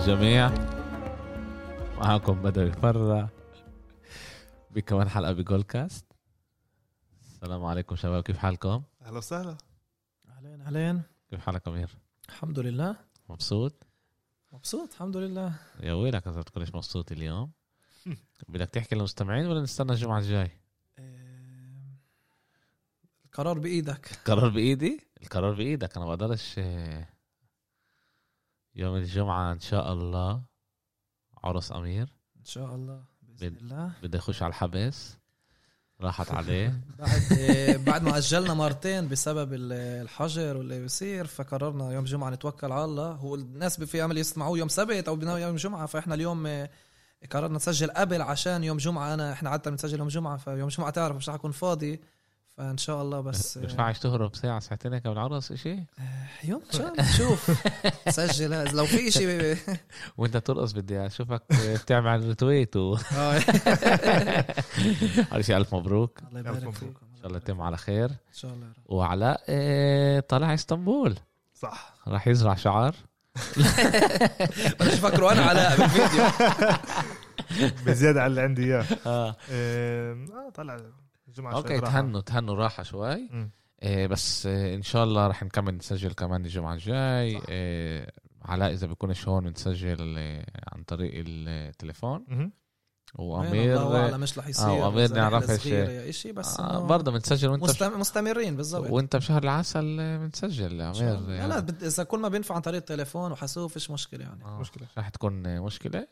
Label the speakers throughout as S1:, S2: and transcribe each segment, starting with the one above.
S1: الجميع معكم بدر فرة بكمان حلقة بجول كاست السلام عليكم شباب كيف حالكم؟
S2: أهلا وسهلا
S3: أهلين أهلين
S1: كيف حالك أمير؟
S3: الحمد لله
S1: مبسوط؟
S3: مبسوط الحمد لله
S1: يا ويلك إذا تكونش مبسوط اليوم بدك تحكي للمستمعين ولا نستنى الجمعة الجاي؟
S3: آه، القرار بإيدك
S1: القرار بإيدي؟ القرار بإيدك أنا بقدرش آه، يوم الجمعة إن شاء الله عرس أمير.
S3: إن شاء الله بإذن
S1: بد-
S3: الله.
S1: بده يخش على الحبس. راحت عليه.
S3: بعد بعد ما أجلنا مرتين بسبب ال- الحجر واللي بيصير فقررنا يوم جمعة نتوكل على الله. هو الناس في امل يسمعوه يوم سبت بناوي يوم جمعة فإحنا اليوم آه، قررنا نسجل قبل عشان يوم جمعة. أنا إحنا عادة بنسجل يوم جمعة فيوم جمعة تعرف مش رح أكون فاضي. فان شاء الله بس آه،
S1: بينفعش تهرب ساعة ساعتين هيك من العرس إشي؟
S3: يوم إن شاء الله نشوف سجل. لو في شيء
S1: وأنت ترقص بدي اشوفك بتعمل ريتويت و اول شيء ألف مبروك. ان
S3: الله يبارك. فيكم.
S1: شاء الله يتم على خير.
S3: إن شاء الله
S1: وعلاء آه، طلع إسطنبول.
S2: صح.
S1: راح يزرع شعر.
S3: بلاش فكروا أنا علاء بالفيديو.
S2: بزيادة على اللي عندي إياه.
S1: آه.
S2: آه طلع الجمعه شوي
S1: أوكي
S2: راحة.
S1: تهنوا تهنوا راحه شوي. آه، بس آه، إن شاء الله راح نكمل نسجل كمان الجمعة الجاي. آه، علاء إذا بيكونش هون نسجل آه، عن طريق التليفون. وامير
S3: الله أعلم
S1: آه،
S3: مش رح يصير
S1: آه،
S3: رحلة
S1: نعرفش.
S3: شيء بس
S1: آه، برضه بنسجل وأنت.
S3: مستم... مستمرين بالضبط
S1: وأنت بشهر العسل آه، بنسجل
S3: أمير.
S1: يعني.
S3: لا إذا كل ما بينفع عن طريق التليفون وحاسوب فيش مشكلة يعني
S1: آه،
S2: مشكلة.
S1: رح تكون مشكلة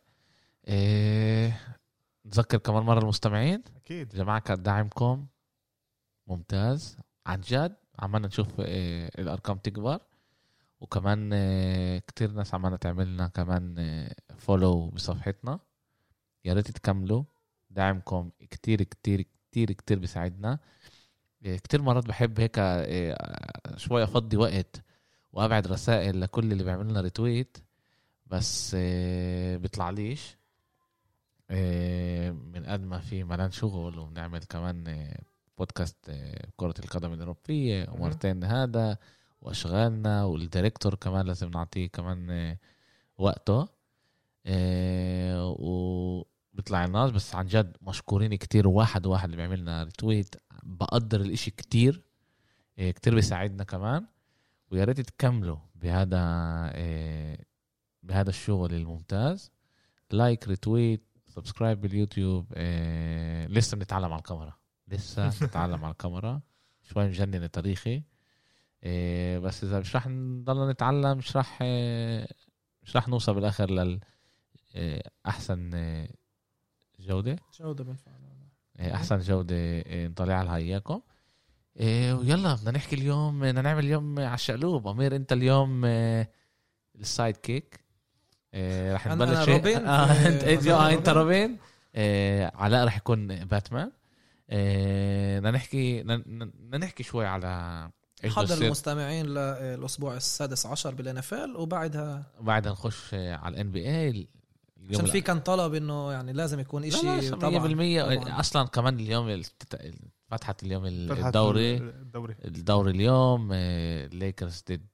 S1: إيه نذكر كمان مرة المستمعين.
S2: أكيد.
S1: جماعة كان دعمكم ممتاز. عن جد عمالنا نشوف إيه الأرقام تكبر. وكمان إيه كتير ناس عمالنا تعمل لنا كمان follow بصفحتنا. يا ريت تكملوا. دعمكم كتير كتير كتير كتير بيساعدنا. كتير مرات بحب هيك شوي أفضي وقت وأبعد رسائل لكل اللي بيعمل لنا retweet بس آه، بيطلعليش. آه، من قد ما في ملان شغل وبنعمل كمان آه، بودكاست آه، كرة القدم الأوروبية. ومرتين هذا وأشغالنا والديريكتور كمان لازم نعطيه كمان آه، وقته. آه، وبيطلع الناس بس عن جد مشكورين كتير. واحد واحد اللي بيعملنا ريتويت بقدر الإشي كتير آه، كتير بيساعدنا كمان. ويا ريت تكملوا بهذا آه، بهذا الشغل الممتاز. like retweet subscribe بال YouTube آه، لسه بنتعلم على الكاميرا. لسه بنتعلم على الكاميرا. شوي مجنن تاريخي آه، بس إذا مش راح نضلنا نتعلم مش راح آه، مش راح نوصل بالآخر لل آه، أحسن آه، جودة.
S3: جودة بينفع
S1: آه، أحسن جودة آه، نطلع لها إياكم. آه، ويلا بدنا نحكي اليوم بدنا نعمل اليوم على الشقلوب. أمير أنت اليوم آه، ال sidekick. آه، رح
S3: أنا-
S1: نبلش
S3: أنا
S1: هيك.
S3: روبين.
S1: آه، انت انت آه، أنت
S3: روبين.
S1: آه، علاء رح يكون باتمان. آه، بدنا نحكي بدنا نحكي شوي على
S3: حضر المستمعين للاسبوع السادس عشر بال NFL وبعدها
S1: بعدها نخش آه، على ال NBA
S3: عشان في كان طلب إنه يعني لازم يكون شيء طبعا.
S1: 100%
S3: طبعاً.
S1: أصلا كمان اليوم التت- فتحت اليوم الدوري.
S2: الدوري.
S1: الدوري اليوم ليكرز ضد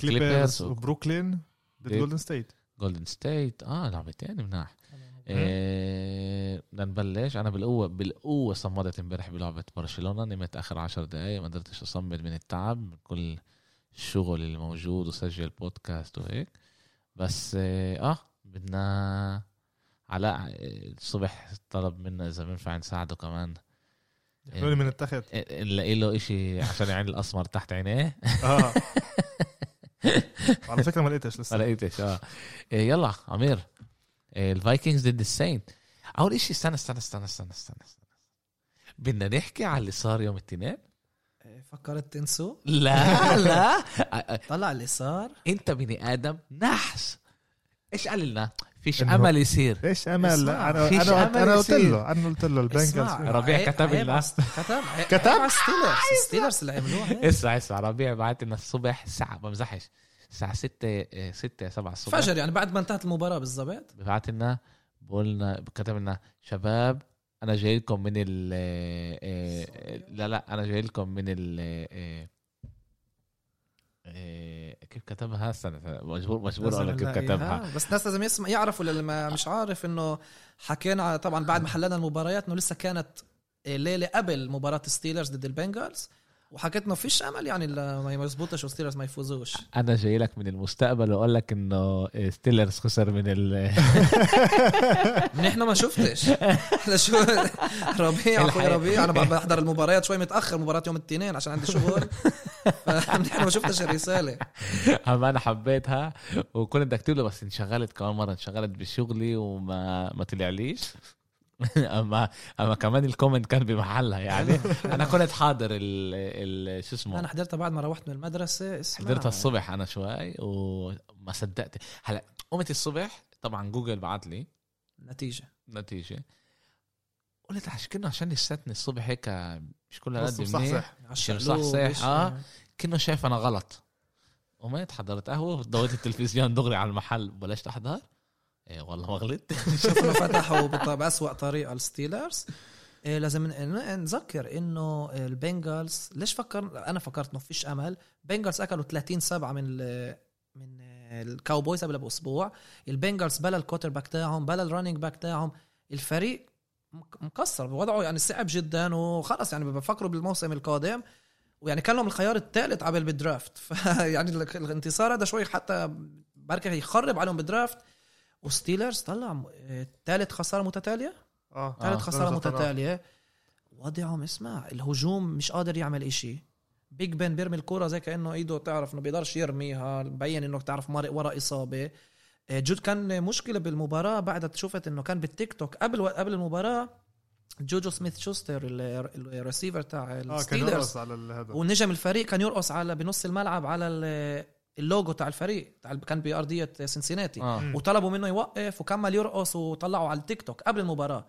S1: Clippers
S2: وبروكلين ضد- Golden State
S1: Golden State آه لعبتين مناح آه، بدنا نبلش. أنا بالقوه بالقوة صمدت امبارح بلعبة برشلونة. نمت آخر عشر دقائق ما قدرتش أصمد من التعب من كل الشغل اللي موجود وسجل بودكاست وهيك. بس آه آه، بدنا علاء آه، الصبح طلب منا إذا بينفع نساعده كمان.
S2: يخلوني من التخت.
S1: آه، نلاقي له إشي عشان يعين الأسمر تحت عينيه.
S2: آه. على فكرة ما لقيتش
S1: ما
S2: لسه
S1: لقيتش آه. إيه، يلا أمير. إيه، ال Vikings ضد ال Saints أول إشي استنى استنى استنى استنى استنى, استنى. بدنا نحكي على اللي صار يوم الاثنين؟
S3: فكرت تنسوا؟
S1: لا لا.
S3: طلع اللي صار.
S1: أنت بني آدم نحس. إيش قال لنا؟ فيش أمل يصير.
S2: إيش
S3: أمل؟
S2: أنا
S1: فيش
S2: أنا
S1: أمل
S2: أنا قلت. له أنا قلت له البنجلز
S1: ربيع
S3: عيب-
S1: كتب
S3: عيب
S1: لنا.
S3: كتب.
S2: كتب؟
S3: عيب على ستيلرز ستيلرز اللي عملوها هيك.
S1: اسمع اسمع. ربيع بعت لنا الصبح الساعة ما بمزحش. الساعة 6 6 7 الصبح.
S3: فجر يعني بعد ما انتهت المباراة بالضبط.
S1: ببعت لنا بقولنا كتب لنا شباب أنا جاي لكم من ال آه، لا لا أنا جاي لكم من ال آه، إيه كيف كتبها؟ سنة مجبور مجبور أقول كيف. كتبها.
S3: بس الناس لازم يسمع يعرفوا اللي ما مش عارف إنه حكينا طبعا بعد ما حللنا المباريات إنه لسه كانت ليلة قبل مباراة ستيلرز ضد البنجالز وحكيت إنه فيش أمل يعني ما يزبطش وستيلرز ما يفوزوش.
S1: أنا جاي لك من المستقبل وأقول لك إنه ستيلرز خسر من ال
S3: نحن ما شفتش. إحنا شو ربيع
S1: أخوي.
S3: ربيع. أنا بحضر المباريات شوي متأخر مباراة يوم الاثنين عشان عندي شغل. فنحن ما شفتش الرسالة.
S1: أما أنا حبيتها وكنت بدي أكتب له بس انشغلت كمان مرة انشغلت بشغلي وما ما طلعليش. أما أما كمان ال comment كان بمحلها يعني. أنا كنت حاضر ال, ال شو اسمه؟
S3: أنا حضرتها بعد ما روحت من المدرسة اسمع
S1: حضرتها الصبح أنا شوي وما صدقت. هلأ قمت الصبح طبعا جوجل بعت لي.
S3: نتيجة.
S1: نتيجة. قلت عشان كنا عشان لساتني الصبح هيك مش كل هالقد
S2: نص
S1: منيح.
S3: عشان
S1: صح- صح،
S3: ليش-
S1: آه. كأنه شايف أنا غلط. قمت حضرت قهوة ضويت التلفزيون دغري على المحل. بلشت أحضر. إيه والله ما غلطت.
S3: شافوا فتحوا بأسوأ طريقة الستيلرز. إيه لازم نذكر إنه البنجالز ليش فكر أنا فكرت إنه فيش أمل. بنجالز أكلوا 30 سبعة من ال من ال Cowboys قبل بأسبوع. ال Bengals بلا ال quarterback تاعهم بلا ال running back تاعهم. الفريق مكسر بوضعه يعني صعب جدا وخلص يعني بفكروا بالموسم القادم ويعني كان لهم الخيار الثالث قبل بال draft فيعني ال- الانتصار هذا شوي حتى بركي يخرب عليهم بال draft و Steelers طلع ثالث خسارة متتالية؟
S2: آه.
S3: ثالث
S1: آه.
S2: خسارة.
S3: متتالية. وضعهم اسمع الهجوم مش قادر يعمل إشي. Big Ben بيرمي الكرة زي كأنه إيده تعرف إنه بيقدرش يرميها مبين إنه تعرف مرق ورا إصابة. جود كان مشكلة بالمباراة بعدها شفت إنه كان بالتيك توك. قبل قبل المباراة JuJu Smith-Schuster ال- الريسيفر تاع
S2: آه كان
S3: ال Steelers
S2: يرقص على ال- هذا
S3: ونجم الفريق كان يرقص على بنص الملعب على ال- اللوجو تاع الفريق تاع كان بأرضية سنسيناتي.
S2: مم.
S3: وطلبوا منه يوقف وكمل يرقص وطلعوا على التيك توك قبل المباراة.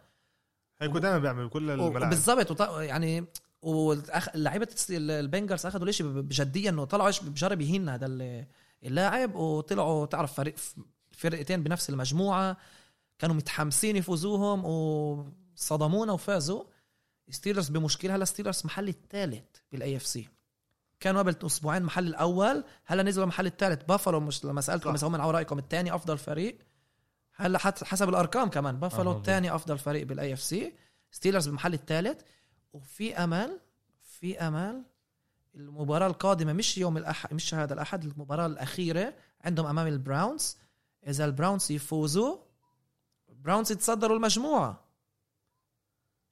S2: هيك دائما بيعمل كل الملاعب.
S3: بالضبط. وط... يعني واللعيبه ال Bengals أخذوا الإشي بجدية إنه طلعوا إيش بجرب يهين هذا ال- اللاعب وطلعوا تعرف فريق فرقتين بنفس المجموعة كانوا متحمسين يفوزوهم وصدمونا وفازوا. Steelers بمشكلة هلا Steelers محل الثالث بال AFC كانوا قبل أسبوعين محل الأول هلا نزلوا المحل الثالث. بافلو مش لما
S2: سألتكم.
S3: إذا هم من رأيكم الثاني أفضل فريق هلا حسب الأرقام كمان بافلو الثاني أفضل فريق بال AFC Steelers بالمحل الثالث. وفي أمل في أمل المباراة القادمة مش يوم الأحد مش هذا الأحد المباراة الأخيرة عندهم أمام ال Browns. إذا ال Browns يفوزوا Browns يتصدروا المجموعة.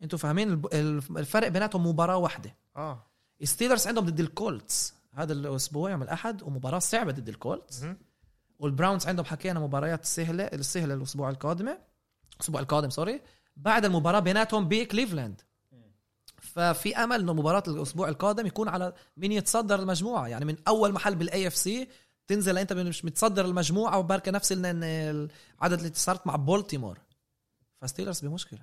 S3: أنتوا فاهمين؟ الفرق بيناتهم مباراة واحدة.
S2: آه.
S3: Steelers عندهم ضد ال Colts. هذا الأسبوع يوم الأحد ومباراة صعبة ضد ال
S2: Colts.
S3: وال Browns عندهم حكينا مباريات سهلة السهلة الأسبوع القادمة. الأسبوع القادم sorry بعد المباراة بيناتهم بكليفلاند. ففي أمل إنه مباراة الأسبوع القادم يكون على مين يتصدر المجموعة. يعني من أول محل بال AFC تنزل انت مش متصدر المجموعة وباركه نفس ال- ال- العدد اللي صارت مع بولتيمور. ف Steelers بمشكلة.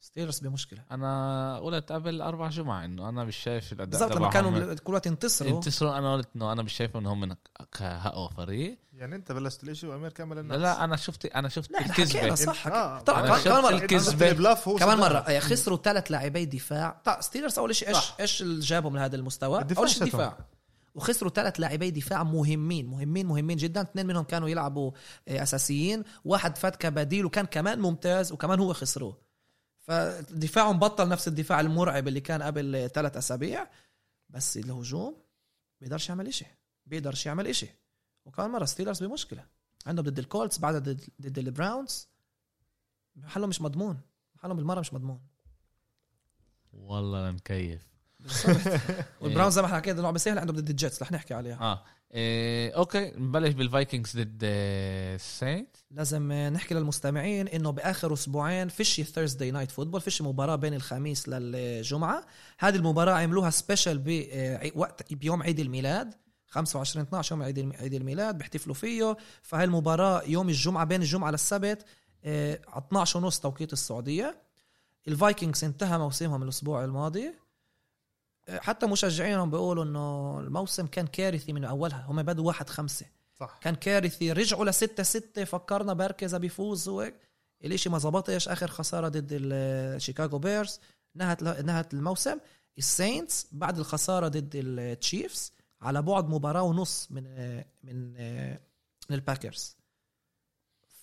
S3: Steelers
S1: بمشكلة. أنا قلت قبل أربع جمعة إنه أنا مش شايف الأداء
S3: بالضبط لما كانوا كل وقت ينتصروا
S1: انتصروا أنا قلت إنه أنا مش شايف انهم من اقوى فريق.
S2: يعني أنت بلشت الاشي وامير كمل
S1: لا
S2: الناس
S1: لا أنا شفت أنا شفت
S3: لا إحنا حكينا
S1: الكذبة
S3: صح
S2: آه.
S3: طبعا
S1: أنا
S3: كمان
S2: مرة. هو
S3: كمان. مرة. آه، خسروا ثلاث لاعبي دفاع. طيب ستيلرز أول شيء
S2: إيش.
S3: إيش اللي جابهم لهذا المستوى؟ أول شيء. الدفاع. وخسروا ثلاث لاعبي دفاع مهمين مهمين مهمين جدا. اثنين منهم كانوا يلعبوا آه، أساسيين. واحد فات كبديل وكان كمان ممتاز وكمان هو خسروه. فدفاعهم بطل نفس الدفاع المرعب اللي كان قبل ثلاث أسابيع. بس الهجوم بيقدرش يعمل إشي بيقدرش يعمل إشي. وكمان مرة Steelers بمشكلة. عندهم ضد ال Colts بعدها ضد ضد ال Browns. محلهم مش مضمون. محلهم بالمرة مش مضمون.
S1: والله نكيف.
S3: وال Browns زي ما إحنا حكينا لعبه سهله عندهم ضد ال Jets رح نحكي عليها.
S1: آه. إيه okay نبلش بال Vikings ضد آه، ال Saint
S3: لازم نحكي للمستمعين إنه بآخر أسبوعين فيش Thursday Night Football فيش مباراة بين الخميس للجمعة. هذه المباراة عملوها special بوقت بيوم عيد الميلاد 25 12 يوم عيد عيد الميلاد بيحتفلوا فيه. فهي المباراة يوم الجمعة بين الجمعة للسبت آه، على 12 ونص توقيت السعودية. ال Vikings انتهى موسمهم الأسبوع الماضي. آه، حتى مشجعينهم بيقولوا إنه الموسم كان كارثي من أولها هم بدوا واحد خمسة.
S2: صح.
S3: كان كارثي رجعوا لستة ستة فكرنا بركي اذا بيفوزوا هيك الإشي ما زبطش آخر خسارة ضد ال Chicago Bears نهت نهت الموسم. ال Saints بعد الخسارة ضد ال Chiefs على بعد مباراة ونص من من من ال Packers.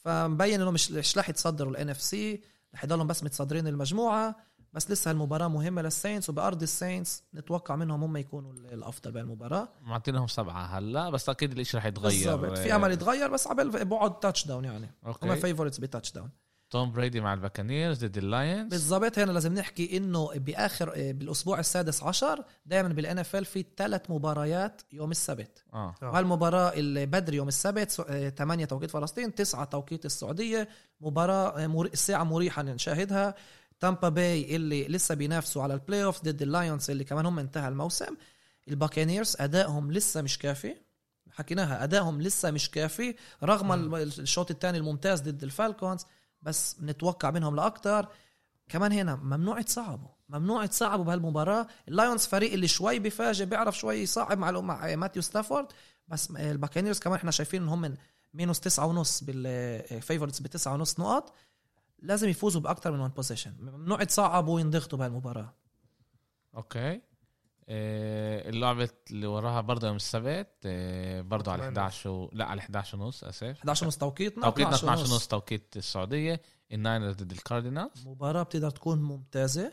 S3: فمبين إنه مش مش رح يتصدروا ال NFC رح يضلهم بس متصدرين المجموعة. بس لسه المباراة مهمة لل Saints وبأرض ال Saints نتوقع منهم هم يكونوا الأفضل بهالمباراه
S1: معطينهم سبعة هلا بس أكيد الإشي رح يتغير.
S3: بالضبط. في أمل يتغير بس عبال بعد touchdown يعني. هم
S1: okay
S3: favorites ب touchdown
S1: توم بريدي مع ال Buccaneers ضد ال Lions.
S3: بالضبط. هنا لازم نحكي إنه بآخر بالأسبوع السادس عشر دائما بال NFL في ثلاث مباريات يوم السبت.
S1: آه.
S2: آه.
S3: وهالمباراة اللي بدري يوم السبت 8 توقيت فلسطين 9 توقيت السعودية. مباراة آه، مر- الساعة مريحة نشاهدها. Tampa Bay اللي لسه بينافسوا على ال playoff ضد ال Lions اللي كمان هم انتهى الموسم. ال Buccaneers أدائهم لسه مش كافي. حكيناها أدائهم لسه مش كافي رغم الشوط الثاني الممتاز ضد ال Falcons بس نتوقع منهم لاكثر كمان هنا ممنوع يتصعبوا ممنوع يتصعبوا بهالمباراة. ال Lions فريق اللي شوي بيفاجئ بيعرف شوي يصعب مع مع ماتيو ستافورد بس ال Buccaneers كمان إحنا شايفين إنهم من minus تسعة ونص بال favorites بتسعة ونص نقط لازم يفوزوا باكثر من one possession ممنوع يتصعبوا وينضغطوا بهالمباراة.
S1: okay. آه، اللعبة اللي وراها برضه يوم السبت آه، برضه على 11 و... لا على 11 ونص آسف.
S3: 11 ونص توقيتنا
S1: توقيتنا
S3: 12
S1: 12 ونص. توقيت السعودية. ال Niners ضد ال Cardinals
S3: مباراة بتقدر تكون ممتازة.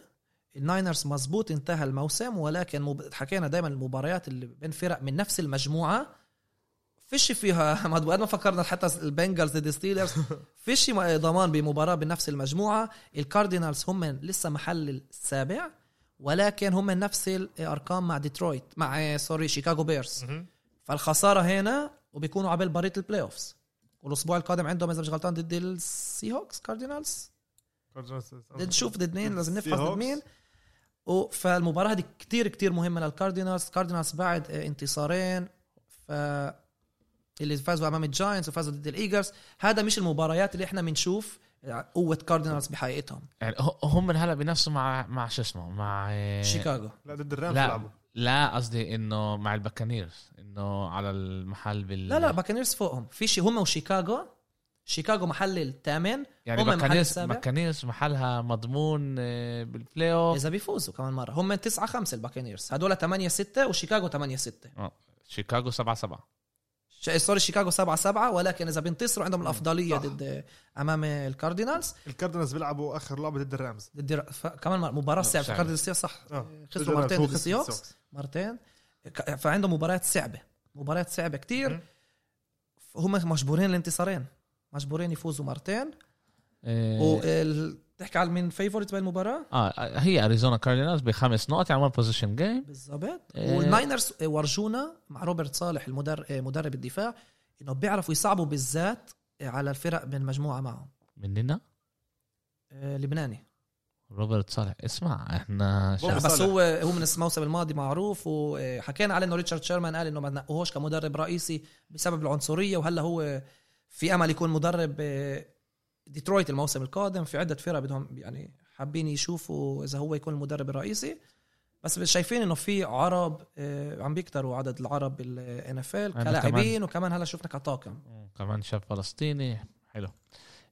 S3: ال Niners مزبوط انتهى الموسم ولكن مب... حكينا دائما المباريات اللي بين فرق من نفس المجموعة. فيش فيها ما قد ما فكرنا حتى ال Bengals ضد Steelers فيش ضمان بمباراة بنفس المجموعة. ال Cardinals هم لسه محل السابع ولكن هم نفس الأرقام مع ديترويت مع sorry Chicago
S2: Bears.
S3: فالخسارة هنا وبيكونوا عبال برية ال playoffs. والأسبوع القادم عندهم إذا مش غلطان ضد ال Seahawks Cardinals ضد شوف ضد مين؟ لازم نفحص ضد. مين. فالمباراة دي كتير كتير مهمة لل Cardinals. ال Cardinals بعد آه، انتصارين. ف اللي فازوا أمام ال Giants وفازوا ضد ال Eagles هذا مش المباريات اللي إحنا بنشوف آه، قوة Cardinals بحقيقتهم.
S1: يعني ه- هم من هلا بنافسوا مع مع شو اسمه؟ مع آه،
S3: شيكاغو.
S2: لا ضد ال
S1: Rams
S2: لا
S1: لا قصدي إنه مع ال Buccaneers إنه على المحل بال
S3: لا لا Buccaneers فوقهم. في شيء هم وشيكاغو. شيكاغو محل الثامن
S1: يعني
S3: هم محل
S1: Buccaneers
S3: السابع.
S1: Buccaneers محلها مضمون آه، بال playoff
S3: إذا بيفوزوا كمان مرة. هم 9 5 ال Buccaneers. هدول 8 6 وشيكاغو 8 6
S1: شيكاغو 7 7
S3: ش- sorry شيكاغو 7 7 ولكن إذا بينتصروا عندهم الأفضلية
S2: صح.
S3: ضد أمام ال
S2: Cardinals ال Cardinals بيلعبوا آخر لعبة ضد ال Rams.
S3: ضد الر- ف... كمان مباراة صعبة.
S1: صعبة.
S3: ال Cardinals صح.
S2: آه.
S3: خسروا مرتين ضد
S2: ال
S3: Seahawks مرتين. فعندهم مباريات صعبة. مباريات صعبة كتير.
S2: مم.
S3: هم مجبورين الانتصارين مجبورين يفوزوا مرتين.
S1: آه.
S3: وال... تحكي على مين favorite بالمباراه
S1: آه هي اريزونا Cardinals بخمس نقط 1 possession game
S3: بالضبط.
S1: إيه.
S3: وال Niners ورجونا مع روبرت صالح المدرب مدرب الدفاع إنه بيعرفوا يصعبوا بالذات على الفرق من المجموعه معهم.
S1: مننا
S3: آه، لبناني.
S1: روبرت صالح اسمع
S3: إحنا
S1: شاف
S3: بس. هو هو من الموسم الماضي معروف وحكينا عليه إنه ريتشارد شيرمان قال إنه ما نقوهوش كمدرب رئيسي بسبب العنصرية وهلا هو في أمل يكون مدرب آه، ديترويت الموسم القادم في عدة فرق بدهم يعني حابين يشوفوا إذا هو يكون المدرب الرئيسي. بس شايفين إنه في عرب آه، عم بيكتروا عدد العرب بال
S1: NFL
S3: كلاعبين وكمان هلا شفنا كطاقم.
S1: كمان شاب فلسطيني. حلو.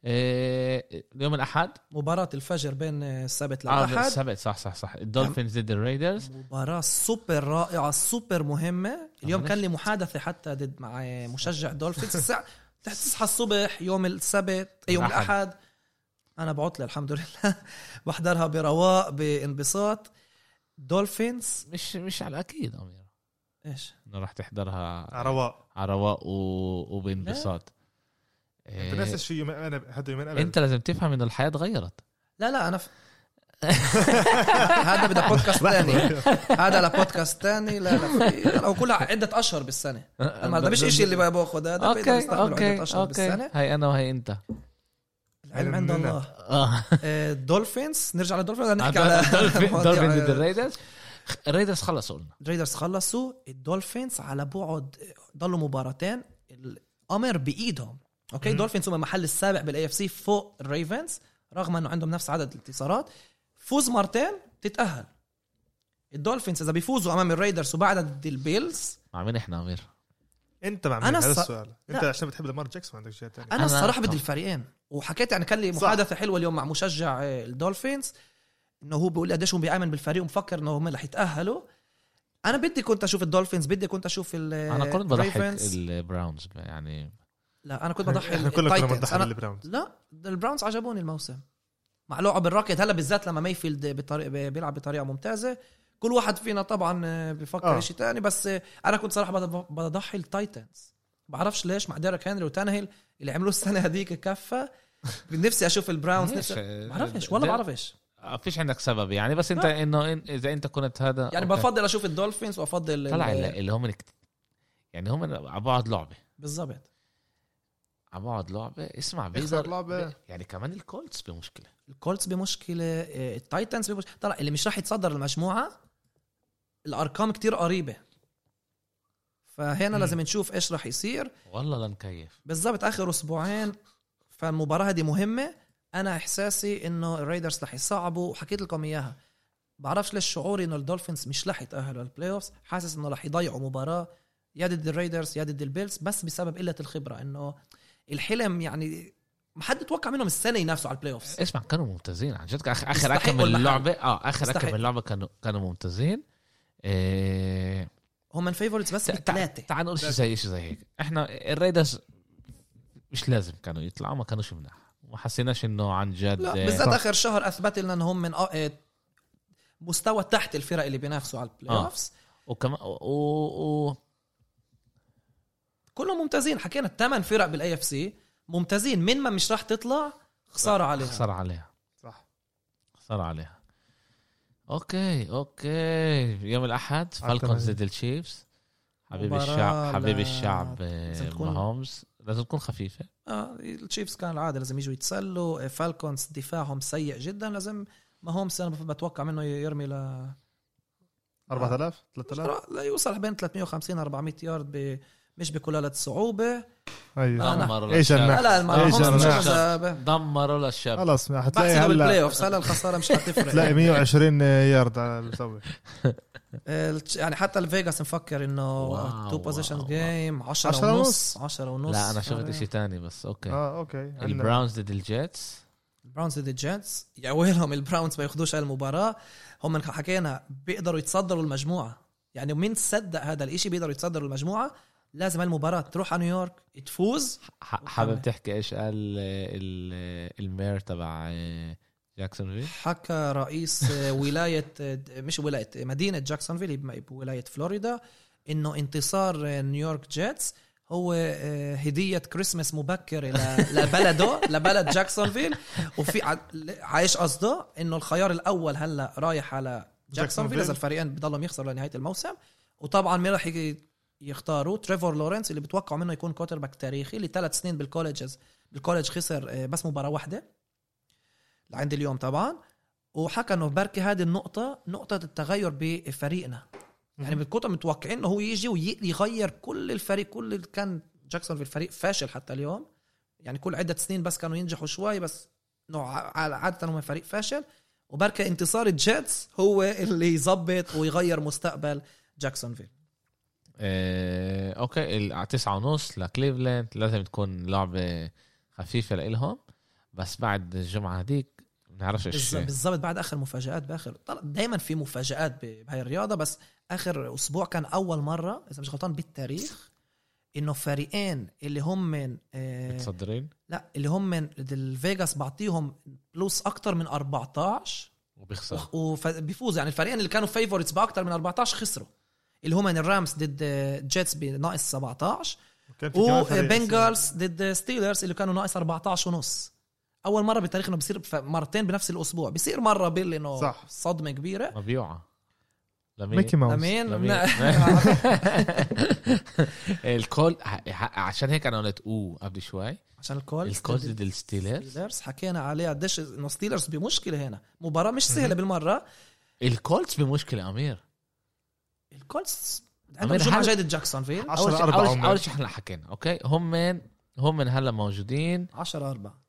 S1: إيه اليوم الأحد؟
S3: مباراة الفجر بين السبت
S1: آه
S3: للأحد.
S1: السبت صح صح صح. ال Dolphins ضد ال Raiders.
S3: مباراة سوبر رائعة سوبر مهمة. اليوم. كان لي محادثة حتى ضد مع مشجع Dolphins. الساعة تصحى الصبح يوم السبت يوم
S1: الأحد.
S3: الأحد. أنا بعطلة الحمد لله. بحضرها برواق بانبساط. دولفينز.
S1: مش مش على الاكيد امير
S3: إيش؟
S1: إنه راح تحضرها
S2: رواق.
S1: على رواق و... وبانبساط.
S2: أنت
S1: إيه.
S2: ناسي شيء يومين أنا هذا يومين
S1: أنت لازم تفهم إنه الحياة تغيرت.
S3: لا لا أنا ف... هذا بدأ بودكاست ثاني هذا لبودكاست ثاني لا لا في- كلها عدة أشهر بالسنة. ما هذا مش إشي اللي باخذ هذا أوكي
S1: أوكي
S3: أوكي.
S1: هاي أنا وهي أنت.
S3: العلم عند. الله.
S1: آه.
S3: آه، Dolphins نرجع لل Dolphins نحكي على
S1: دولفين
S3: مواضيع-
S1: ضد ال Raiders. ال Raiders خلصوا قلنا.
S3: ال Raiders خلصوا. ال Dolphins على بعد ضلوا مباراتين. الأمر بإيدهم.
S2: okay.
S3: Dolphins هم المحل السابع بال AFC فوق ال Ravens رغم إنه عندهم نفس عدد الانتصارات. فوز مرتين تتأهل. ال Dolphins إذا بيفوزوا أمام ال Raiders وبعدها ضد ال Bills
S1: مع مين إحنا امير
S2: أنت مع
S3: أنا
S2: مين هذا
S3: الص-
S2: السؤال. أنت
S3: لا.
S2: عشان بتحب لامار جاكسون عندك شيء ثاني
S3: أنا
S1: أنا-
S3: الصراحة بدي. الفريقين. وحكيت يعني كان لي
S2: صح.
S3: محادثة حلوة اليوم مع مشجع آه، الدولفينز إنه هو بيقول قديش هو بيأمن بالفريق ومفكر إنه هم رح يتأهلوا. أنا بدي كنت أشوف الدولفينز بدي كنت أشوف ال
S1: أنا كنت بضحك. البراونز يعني.
S3: لا أنا كنت بضحي
S2: إحنا كلنا كنا
S3: أنا
S2: بالبراونز
S3: لا البراونز عجبوني الموسم. مع لعب الراكد هلا بالذات لما مايفيلد بطريقه بيلعب بطريقة ممتازة. كل واحد فينا طبعا بفكر
S2: آه.
S3: شيء تاني بس أنا كنت صراحة بض- بضحي التايتنز. بعرفش ليش مع ديريك هنري وتانهيل اللي عملوه السنة هذيك كفة. نفسي أشوف البراونز؟ نفسي بعرفش والله بعرفش.
S1: فيش عندك سبب يعني بس أنت إنه إن- إذا أنت كنت هذا
S3: يعني
S1: أوكي.
S3: بفضل أشوف الدولفينز وأفضل
S1: طلع
S3: ال-
S1: اللي اللي هم يعني هم على بعض لعبة.
S3: بالضبط.
S1: على بعض لعبة. اسمع بيقدر
S2: لعبة.
S1: يعني كمان الكولتس بمشكلة.
S3: الكولتس بمشكلة آه، التايتنز بمشكله طلع اللي مش راح يتصدر المجموعة الأرقام كتير قريبة. فهنا
S2: مم.
S3: لازم نشوف إيش راح يصير.
S1: والله لنكيف
S3: بالضبط آخر أسبوعين فالمباراة هذه مهمة. أنا إحساسي إنه ال Raiders رح يصعبوا وحكيت لكم إياها. بعرفش ليش شعوري إنه ال Dolphins مش رح يتأهلوا لل playoffs حاسس إنه رح يضيعوا مباراة. يا ضد ال Raiders يا ضد ال Bills بس بسبب قلة الخبرة إنه الحلم يعني ما حد توقع منهم السنة ينافسوا على ال playoffs
S1: اسمع كانوا ممتازين عن جد آخر
S3: آخر
S1: اكم من. اللعبه آه آخر
S3: يستحق.
S1: من اللعبه كانوا كانوا ممتازين إيه...
S3: هم فيفورتس بس بثلاثه
S1: تعال نقول شيء زي شيء زي هيك إحنا الريدرز مش لازم كانوا يطلعوا ما كانوش مناح ما حسيناش إنه عن جد
S3: لا
S1: إيه،
S3: بالذات. آخر شهر اثبت لنا إنهم من آه، آه، مستوى تحت الفرق اللي بينافسوا على البلاي
S1: آه.
S3: اوفز
S1: وكمان و... و...
S3: كلهم ممتازين. حكينا الثمان فرق بالاي اف سي ممتازين. من ما مش راح تطلع خسارة عليها
S1: خسر عليها.
S2: صح.
S1: خسر عليها. أوكي أوكي. يوم
S2: الأحد
S1: Falcons
S2: الثمانية.
S1: ضد ال Chiefs.
S3: حبيب
S1: الشعب حبيب الشعب آه، ماهومز. لازم تكون خفيفة.
S3: آه ال Chiefs كان العادة لازم يجوا يتسلوا. Falcons دفاعهم سيء جدا. لازم ما هم أنا بتوقع منه يرمي ل
S2: 4000 3000
S3: لا يوصل بين 350 400 يارد ب... مش بكل الصعوبه أيوه.
S1: دمروا
S2: إيش
S1: للشعب.
S3: لا هم مذابة.
S1: دمروا للشاب
S2: خلص حتلاقي
S3: بحسبه بالبلاي
S2: هلا
S3: اوف هلا الخسارة مش حتفرق.
S2: تلاقي 120 يارد على المسوي
S3: يعني حتى الفيجاس مفكر
S1: إنه
S3: تو بوزيشن جيم 10
S2: 10
S3: ونص 10 ونص.
S1: لا أنا شفت شيء تاني بس
S2: أوكي. آه أوكي.
S1: البراونز ضد الجيتس
S3: البراونز ضد الجيتس يا ويلهم البراونز ما ياخذوش هالمباراه هم حكينا بيقدروا يتصدروا المجموعة. يعني مين صدق هذا الإشي؟ بيقدروا يتصدروا المجموعة. لازم هالمباراه تروح على نيويورك تفوز.
S1: حابب تحكي إيش قال ال- ال- ال mayor تبع آه، جاكسونفيل؟
S3: حكى رئيس ولاية مش ولاية مدينة جاكسونفيل هي بولايه فلوريدا إنه انتصار نيويورك جيتس هو آه، هدية كريسماس مبكر لبلده لبلد جاكسونفيل. وفي ع- عايش قصده إنه الخيار الأول هلأ رايح على جاكسونفيل
S2: جاكسونفيل.
S3: إذا الفريقين بضلهم يخسروا لنهاية الموسم. وطبعا مين راح يختاروا تريفور لورنس اللي بتوقعوا منه يكون quarterback تاريخي اللي ثلاث سنين بال colleges. بال college خسر آه، بس مباراة واحدة. لعند اليوم طبعا. وحكى إنه بركي هذه النقطة نقطة التغير بفريقنا. يعني بنكون متوقعين إنه هو يجي ويغير كل الفريق كل اللي كان جاكسون في الفريق فاشل حتى اليوم. يعني كل عدة سنين بس كانوا ينجحوا شوي بس إنه ع- عادة هم فريق فاشل. وبركة انتصار الجيتس هو اللي يظبط ويغير مستقبل جاكسونفيل.
S1: آه، okay ال- على تسعة ونص لكليفلاند. لازم تكون لعبة خفيفة لإلهم. بس بعد الجمعة هذيك ما بنعرفش
S3: إيش بالضبط بعد آخر مفاجآت باخر دائما في مفاجآت بهاي الرياضة بس آخر أسبوع كان أول مرة إذا مش غلطان بالتاريخ إنه فريقين اللي هم من آه
S1: متصدرين؟
S3: لا اللي هم من الفيجاس بعطيهم بلوس أكتر من 14
S1: وبيخسر
S3: وبيفوز يعني الفريقين اللي كانوا فيفورتس بأكتر من 14 خسروا. اللي هم من الرامز ضد جيتس بناقص 17
S2: كان في كمان فريق
S3: وبنجالز ضد ستيلرز اللي كانوا ناقص 14 ونص. أول مرة بالتاريخ انه بصير مرتين بنفس الأسبوع. بصير مرة بيل إنه
S2: صح.
S3: صدمة كبيرة.
S1: مبيوعة لمين؟
S2: ميكي ماوس.
S3: امين
S1: لمين؟ الكول ع- ع- عشان هيك أنا قلت أوه قبل شوي.
S3: عشان الكولز
S1: الكولز ضد الستيلرز؟
S3: ستيلرز حكينا عليه قديش إنه ستيلرز بمشكلة هنا. مباراة مش سهلة بالمرة.
S1: الكولز بمشكلة أمير.
S3: الكولز
S1: أمير،
S3: عندهم جمعه
S1: هل-
S3: جايده جاكسونفيل
S2: 10
S1: أول شيء
S2: 4
S1: أول شيء إحنا حكينا أوكي؟ هم من هم من هلا موجودين.
S3: 10 4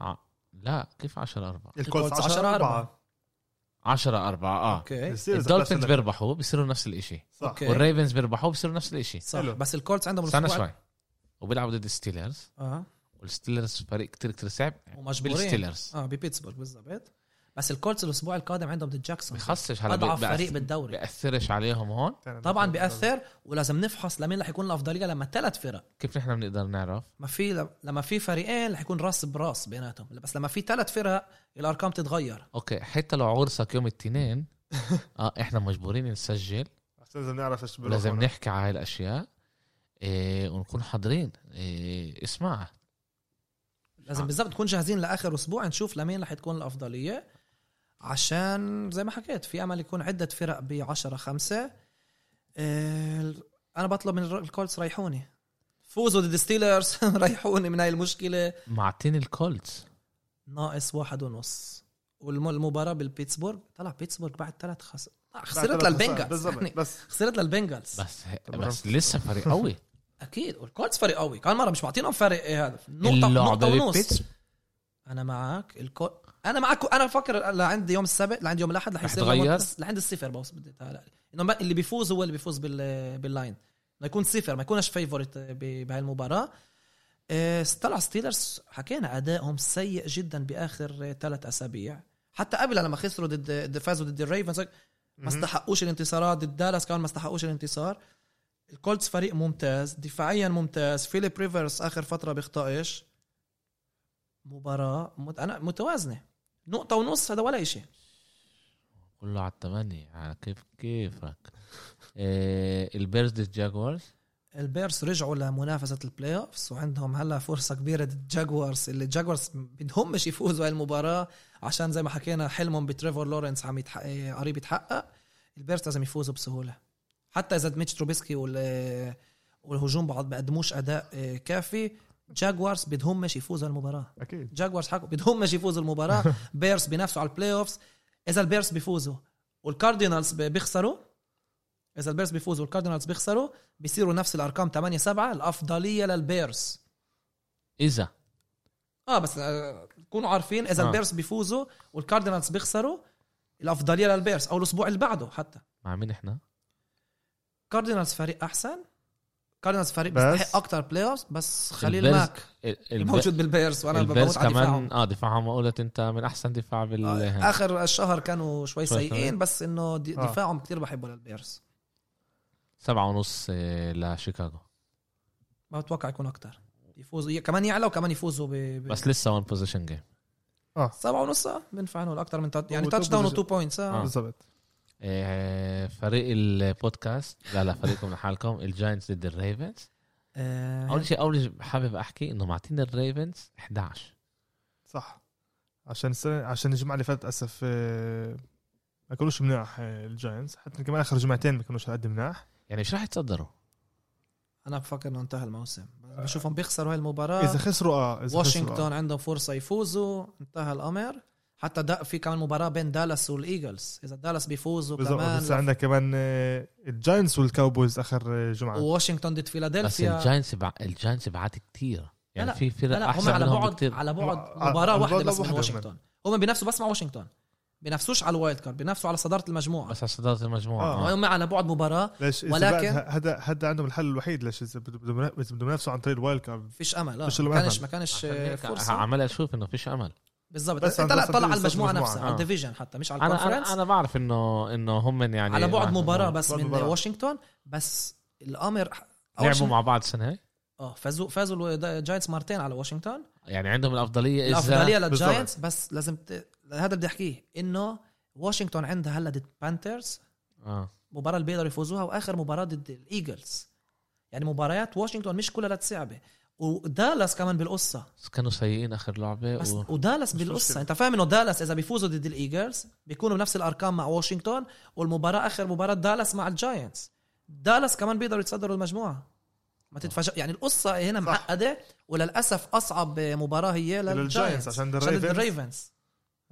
S1: ع- لا كيف 10 4
S2: الكولز
S3: الكولز
S2: 10
S3: 10
S2: 4
S1: 10 4 آه.
S3: أوكي.
S1: الدولفينز بيربحوا بيصيروا نفس
S2: صح.
S3: أوكي.
S1: والريفنز بيربحوا بيصيروا نفس الإشي.
S3: صح. بس الكولز عندهم
S1: استنى شوي. وبيلعبوا ضد الستيلرز
S3: آه
S1: والستيلرز فريق كتير كتير صعب.
S3: ومجبورين.
S1: بالستيلرز.
S3: آه ببيتسبورغ بالضبط. بس الكولتس الأسبوع القادم عندهم ضد جاكسون.
S1: بخصش هلا أضعف
S3: فريق بالدوري.
S1: بيأثرش عليهم هون.
S3: طبعا بيأثر ولازم نفحص لمين رح يكون الأفضلية لما ثلاث فرق.
S1: كيف نحن بنقدر نعرف؟
S3: ما في لما في فريقين رح يكون راس براس بيناتهم. بس لما في ثلاث فرق الأرقام تتغير.
S1: okay حتى لو عرسك يوم الاثنين آه إحنا مجبورين نسجل.
S2: لازم نعرف
S1: إيش
S2: بيروحونا.
S1: نحكي على هاي الأشياء إيه ونكون حاضرين. إيه اسمع.
S3: لازم. بالضبط نكون جاهزين لآخر أسبوع نشوف لمين رح تكون الأفضلية. عشان زي ما حكيت في أمل يكون عدة فرق ب 10 5 أنا بطلب من الكولتس ريحوني. فوزوا ضد ستيلرز ريحوني من هاي المشكلة.
S1: معطيني الكولتس.
S3: ناقص واحد ونص. والمباراة بالبيتسبورغ طلع بيتسبورغ بعد ثلاث خس... خسرت للبنجلز.
S2: بالضبط
S3: يعني
S2: بس.
S3: خسرت للبنجلز.
S1: بس. بس لسه فريق قوي.
S3: أكيد والكولتس فريق قوي. كمان مرة مش معطينهم فرق إيه هذا نقطه
S1: نقطة
S3: ونص. أنا معك الكو... أنا معك أنا بفكر لعند يوم السبت لعند يوم الاحد رح يصير
S1: تغير؟
S3: لعند- الصفر بوصل بدي هلا إنه اللي بيفوز هو اللي بيفوز بال... بال line. ما يكون صفر ما يكونش favorite ب... بهاي المباراه إيه، طلع ستيلرز حكينا أدائهم سيء جدا بآخر ثلاث أسابيع. حتى قبل لما خسروا ضد ضد- فازوا ضد الريفنز ما استحقوش الانتصارات. ضد دالاس كمان ما استحقوش الانتصار. الكولتس فريق ممتاز دفاعيا ممتاز. فيليب ريفرز آخر فترة بيخطئش. مباراة مت... أنا متوازنة. نقطة ونص هذا ولا شيء
S1: كله على الثمانية على كيف كيفك؟ إيه البيرز ضد جاكورز
S3: البيرس رجعوا لمنافسة ال playoffs وعندهم هلا فرصة كبيرة ضد جاكوارز اللي الجاكوارز بدهمش يفوزوا هاي المباراة عشان زي ما حكينا حلمهم بتريفور لورنس عم يتحقق قريب يتحقق. البيرس لازم يفوزوا بسهولة. حتى إذا ميتش تروبيسكي وال والهجوم بعض بقدموش أداء آه، كافي جاكوارز بدهمش يفوزوا المباراه
S2: أكيد.
S3: جاكوارز حكوا بدهمش يفوزوا المباراة. بيرس بينافسوا على ال playoffs إذا البيرس بيفوزوا والكاردينالز بيخسروا. إذا البيرس بيفوزوا والكاردينالز بيخسروا بيصيروا نفس الأرقام 8 7 الأفضلية للبيرس
S1: إذا.
S3: آه بس آه، تكونوا عارفين إذا
S1: آه.
S3: البيرس بيفوزوا والكاردينالز بيخسروا الأفضلية للبيرس أو الأسبوع اللي بعده حتى.
S1: مع مين إحنا؟
S3: كاردينالز فريق أحسن. كاردينالز فريق
S2: بس-
S3: بيستحق أكثر playoff بس خليل
S1: البيرز-
S3: ماك
S1: ال-
S3: اللي
S1: الب-
S3: موجود بالبيرس
S1: وأنا
S3: بموت
S1: كمان
S3: دفاعهم.
S1: آه دفاعهم. قلت أنت من أحسن دفاع بال
S3: آه، آخر الشهر كانوا شوي
S1: شوي
S3: سيئين. بس إنه
S2: آه.
S3: دفاعهم كتير بحبه للبيرس
S1: سبعة ونص آه، لشيكاغو.
S3: ما بتوقع يكون أكثر يفوزوا ي- كمان يعلى وكمان يفوزوا ب, ب...
S1: بس لسه one possession game
S3: سبعة ونص آه، بنفع نقول أكثر من تات... يعني touchdown و. 2 points
S1: آه.
S2: بالضبط
S1: آه، فريق البودكاست لا لا فريقكم لحالكم الجاينتس ضد الريفنز
S3: آه.
S1: أول شيء أول شيء حابب أحكي إنه معطينا الريفنز 11
S2: صح. عشان السنة عشان الجمعة اللي فاتت اسف آه، ما كانوش مناح آه، الجاينتس حتى كمان آخر جمعتين ما كانوش قد مناح.
S1: يعني مش راح يتصدروا؟
S3: أنا بفكر إنه انتهى الموسم. بشوفهم بيخسروا هاي المباراة.
S2: إذا خسروا آه إذا خسروا
S3: واشنطن
S2: آه.
S3: عندهم فرصة يفوزوا. انتهى الأمر. حتى دا في كمان مباراة بين دالاس وال Eagles إذا دالاس بيفوزوا
S2: بالضبط
S3: كمان
S2: بس عندك كمان آه، ال Giants وال Cowboys آخر آه، جمعة.
S3: واشنطن ضد
S1: بس
S3: فيلادلفيا
S1: الجاينتس بع... الجاينتس بعت كتير. يعني
S3: لا،
S1: في فرق
S3: لا هم
S1: أحسن
S3: على بعد
S1: بكتير.
S3: على بعد
S2: مع-
S3: مباراة
S2: واحدة
S3: بس من
S2: واحدة
S3: واشنطن. هم بينافسوا بس مع واشنطن. بينافسوش على ال wild card بينافسوا على صدارة المجموعة.
S1: بس على صدارة المجموعة.
S2: آه.
S1: آه.
S3: هم على بعد مباراة
S2: ليش؟ إذا
S3: ولكن-
S2: هذا هذا عندهم الحل الوحيد. ليش؟ إذا بدهم بدهم إذا بدهم ينافسوا عن طريق ال wild card.
S3: فيش أمل لا
S2: فيش
S3: ما كانش. ما كانش فرصة.
S1: عمال أشوف إنه فيش أمل.
S3: بالضبط.
S2: بس
S3: انت
S2: عن
S3: لا
S2: طريق
S3: طلع على المجموعة
S2: المجموعة.
S3: نفسها
S1: آه.
S3: على ال division حتى مش على
S1: ال
S3: conference
S1: أنا أنا بعرف انه إنه هم يعني
S3: على بعد
S1: ما-
S3: مباراة بس
S2: بعد
S3: من
S2: مباراة.
S3: واشنطن بس الأمر
S1: لعبوا مع بعض السنة هاي؟
S3: آه فازوا فازوا ال Giants مرتين على واشنطن
S1: يعني عندهم الأفضلية اذا
S3: الأفضلية.
S2: لل
S3: Giants بس لازم ت... هذا اللي بدي أحكيه إنه واشنطن عندها هلا ضد Panthers
S1: آه.
S3: مباراة اللي بيقدروا يفوزوها وآخر مباراة ضد ال Eagles يعني مباريات واشنطن مش كلها صعبه ودالاس كمان بالقصة.
S1: بس كانوا سيئين آخر لعبة
S3: بس
S1: و...
S3: ودالاس
S2: بالقصة.
S3: أنت فاهم إنه دالاس إذا بيفوزوا ضد ال Eagles بيكونوا بنفس الأرقام مع واشنطن والمباراة آخر مباراة دالاس مع ال Giants. دالاس كمان بيقدروا يتصدروا المجموعة. ما تتفاجئ. يعني القصة هنا
S2: صح.
S3: معقدة وللأسف أصعب مباراة هي
S2: لل
S3: Giants.
S2: عشان ال
S3: Ravens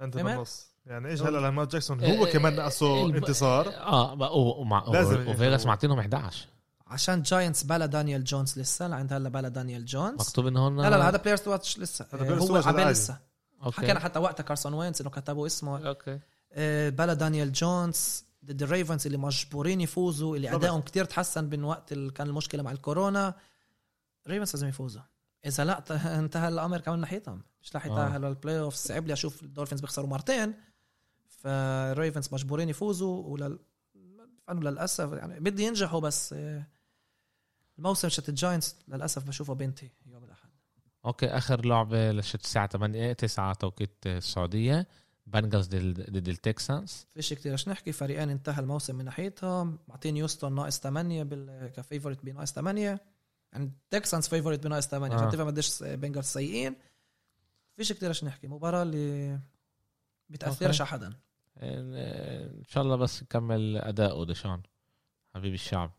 S2: انت؟ بالنص يعني إيش هلا لما جاكسون هو
S1: إيه،
S2: كمان نقصه
S1: الب-
S2: انتصار؟
S1: آه ومع وفيغاس. معطينهم 11
S3: عشان جاينتس بلا دانيال جونز لسه عند هلا بلا دانيال جونز
S1: مكتوب انه هون
S3: لا لا هذا بلايرز تو واتش لسه آه، هو عبال. لسه.
S1: أوكي.
S3: حكينا حتى وقتها كارسون وينز إنه كتبوا اسمه.
S1: أوكي.
S3: آه، بلا دانيال جونز ضد الريفنز اللي مجبورين يفوزوا اللي. أدائهم كتير تحسن من وقت اللي كان المشكلة مع الكورونا. الريفنز لازم يفوزوا. إذا لا انتهى الأمر كمان ناحيتهم. مش رح يتاهلوا البلاي اوف صعب لي أشوف الدولفينز بيخسروا مرتين. فالريفنز مجبورين يفوزوا ولل للأسف يعني بدي ينجحوا بس آه، الموسم شت الجاينتس للأسف بشوفه بينتهي يوم الأحد.
S1: أوكي آخر لعبة لشت الساعة 8 9 توقيت السعودية. بنجلز ضد التكسانس
S3: فيش كتير إيش نحكي فريقين انتهى الموسم من ناحيتهم. معطين يوستون ناقص 8 بال كفيفورت بناقص 8 يعني Texans favorite بناقص 8
S1: آه.
S3: عشان تفهم قديش Bengals سيئين. فيش كتير إيش نحكي. مباراة اللي بتأثرش على حدا
S1: ان شاء الله بس يكمل اداؤه ديشون حبيب الشعب.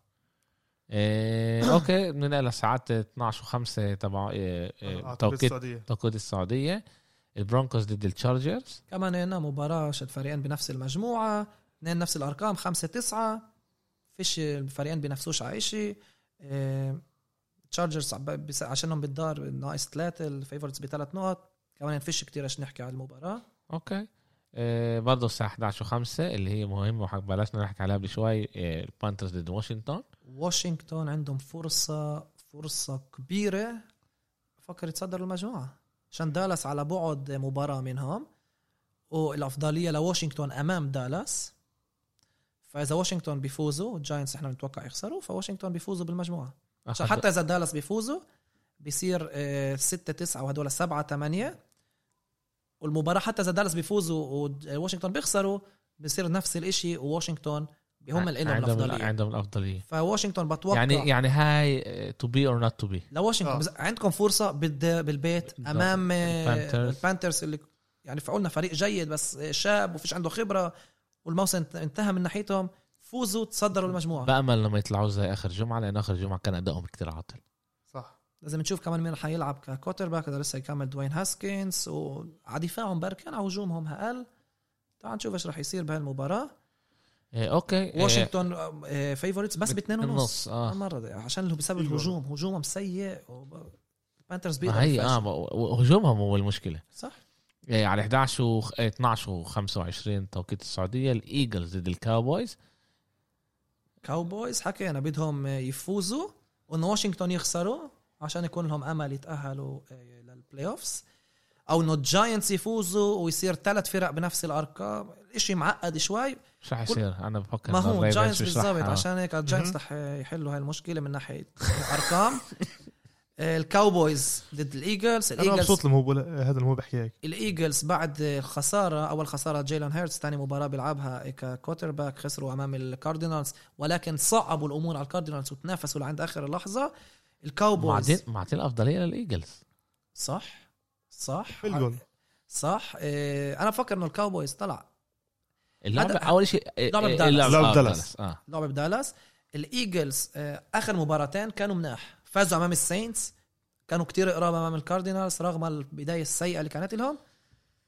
S1: إيه okay بننقل لساعات 12 و5 تبع إيه إيه
S2: أعتقد
S1: توقيت
S2: السعودية.
S1: توقيت السعودية. ال Broncos ضد ال Chargers.
S3: كمان هنا مباراة شت فريقين بنفس المجموعة اثنين نفس الأرقام خمسة تسعة. فيش الفريقين بينافسوش على إشي. Chargers عشانهم بالدار ناقص ثلاثة ال favorites بثلاث نقط. كمان فيش كتير إيش نحكي على المباراة.
S1: okay. إيه برضه الساعة 11 و5 اللي هي مهمة وحق بلشنا نحكي عليها قبل شوي إيه ال Panthers ضد واشنطن.
S3: واشنطن عندهم فرصة فرصة كبيرة. فكر يتصدروا المجموعة. عشان دالاس على بعد مباراة منهم والأفضلية لواشنطن أمام دالاس. فإذا واشنطن بيفوزوا ال Giants إحنا بنتوقع يخسروا فواشنطن بيفوزوا بالمجموعة. عشان حتى إذا دالاس بيفوزوا بيصير 6 9 وهدول 7 8 والمباراة حتى إذا دالاس بيفوزوا وواشنطن بيخسروا بيصير نفس الإشي وواشنطن هم اللي لهم
S1: عندهم
S3: الأفضلية.
S1: عندهم الأفضلية.
S3: فواشنطن بتوقع
S1: يعني يعني هاي to be or not to be
S3: لواشنطن
S2: آه.
S3: بز... عندكم فرصة بالد... بالبيت. أمام آه،
S1: ال
S3: Panthers. ال Panthers اللي يعني فقلنا فريق جيد بس شاب وفيش عنده خبرة والموسم انت- انتهى من ناحيتهم فوزوا تصدروا المجموعة.
S1: بأمل لما يطلعوا زي آخر جمعة لأن آخر جمعة كان أدائهم كتير عاطل.
S2: صح.
S3: لازم نشوف كمان مين حيلعب ك quarterback إذا لسه يكمل دوين هاسكنز وعلى دفاعهم بركان على هجومهم أقل. تعال نشوف إيش راح يصير
S1: بهالمباراة. okay إيه،
S3: واشنطن آه، favorites بس باثنين ونص
S1: آه.
S3: المره دي عشان بسبب
S2: حلو.
S3: الهجوم هجومهم سيء ال
S1: Panthers
S3: بيقدروا
S1: هي آه هجومهم هو المشكلة.
S3: صح.
S1: إيه على 11 و 12 و 25 توقيت السعودية الإيجلز ضد الكاوبويز.
S3: كاوبويز حكينا بدهم يفوزوا وانه واشنطن يخسروا عشان يكون لهم أمل يتأهلوا آه، لل playoffs أو إنه ال Giants يفوزوا ويصير ثلاث فرق بنفس الأرقام شيء معقد شوي.
S1: مش رح يصير؟ أنا بفكر
S3: ما هو
S1: ال Giants
S3: بالضبط. عشان هيك ال Giants رح يحلوا هاي المشكلة من ناحية الأرقام. آه، ال Cowboys ضد ال
S2: Eagles
S3: أنا ال Eagles
S2: مبسوط لما هو هذا اللي هو بحكي هيك.
S3: ال Eagles بعد خسارة أول خسارة جيلين هيرتس ثاني مباراة بيلعبها ك quarterback خسروا أمام ال Cardinals ولكن صعبوا الأمور على ال Cardinals وتنافسوا لعند آخر اللحظه ال Cowboys
S1: معطين معطين الأفضلية لل Eagles
S3: صح. صح؟
S2: في الجول
S3: صح. إيه أنا بفكر إنه ال Cowboys
S1: طلع.
S3: اللعبة
S1: أول شيء إيه،
S3: لعبة
S1: إيه،
S3: بدالاس.
S1: اللعبة-
S2: لعبة
S1: آه،
S2: بدالاس.
S1: آه.
S3: لعبة بدالاس. ال Eagles آه، آخر مباراتين كانوا مناح. فازوا أمام ال Saints. كانوا كتير قراب أمام ال Cardinals رغم البداية السيئة اللي كانت لهم.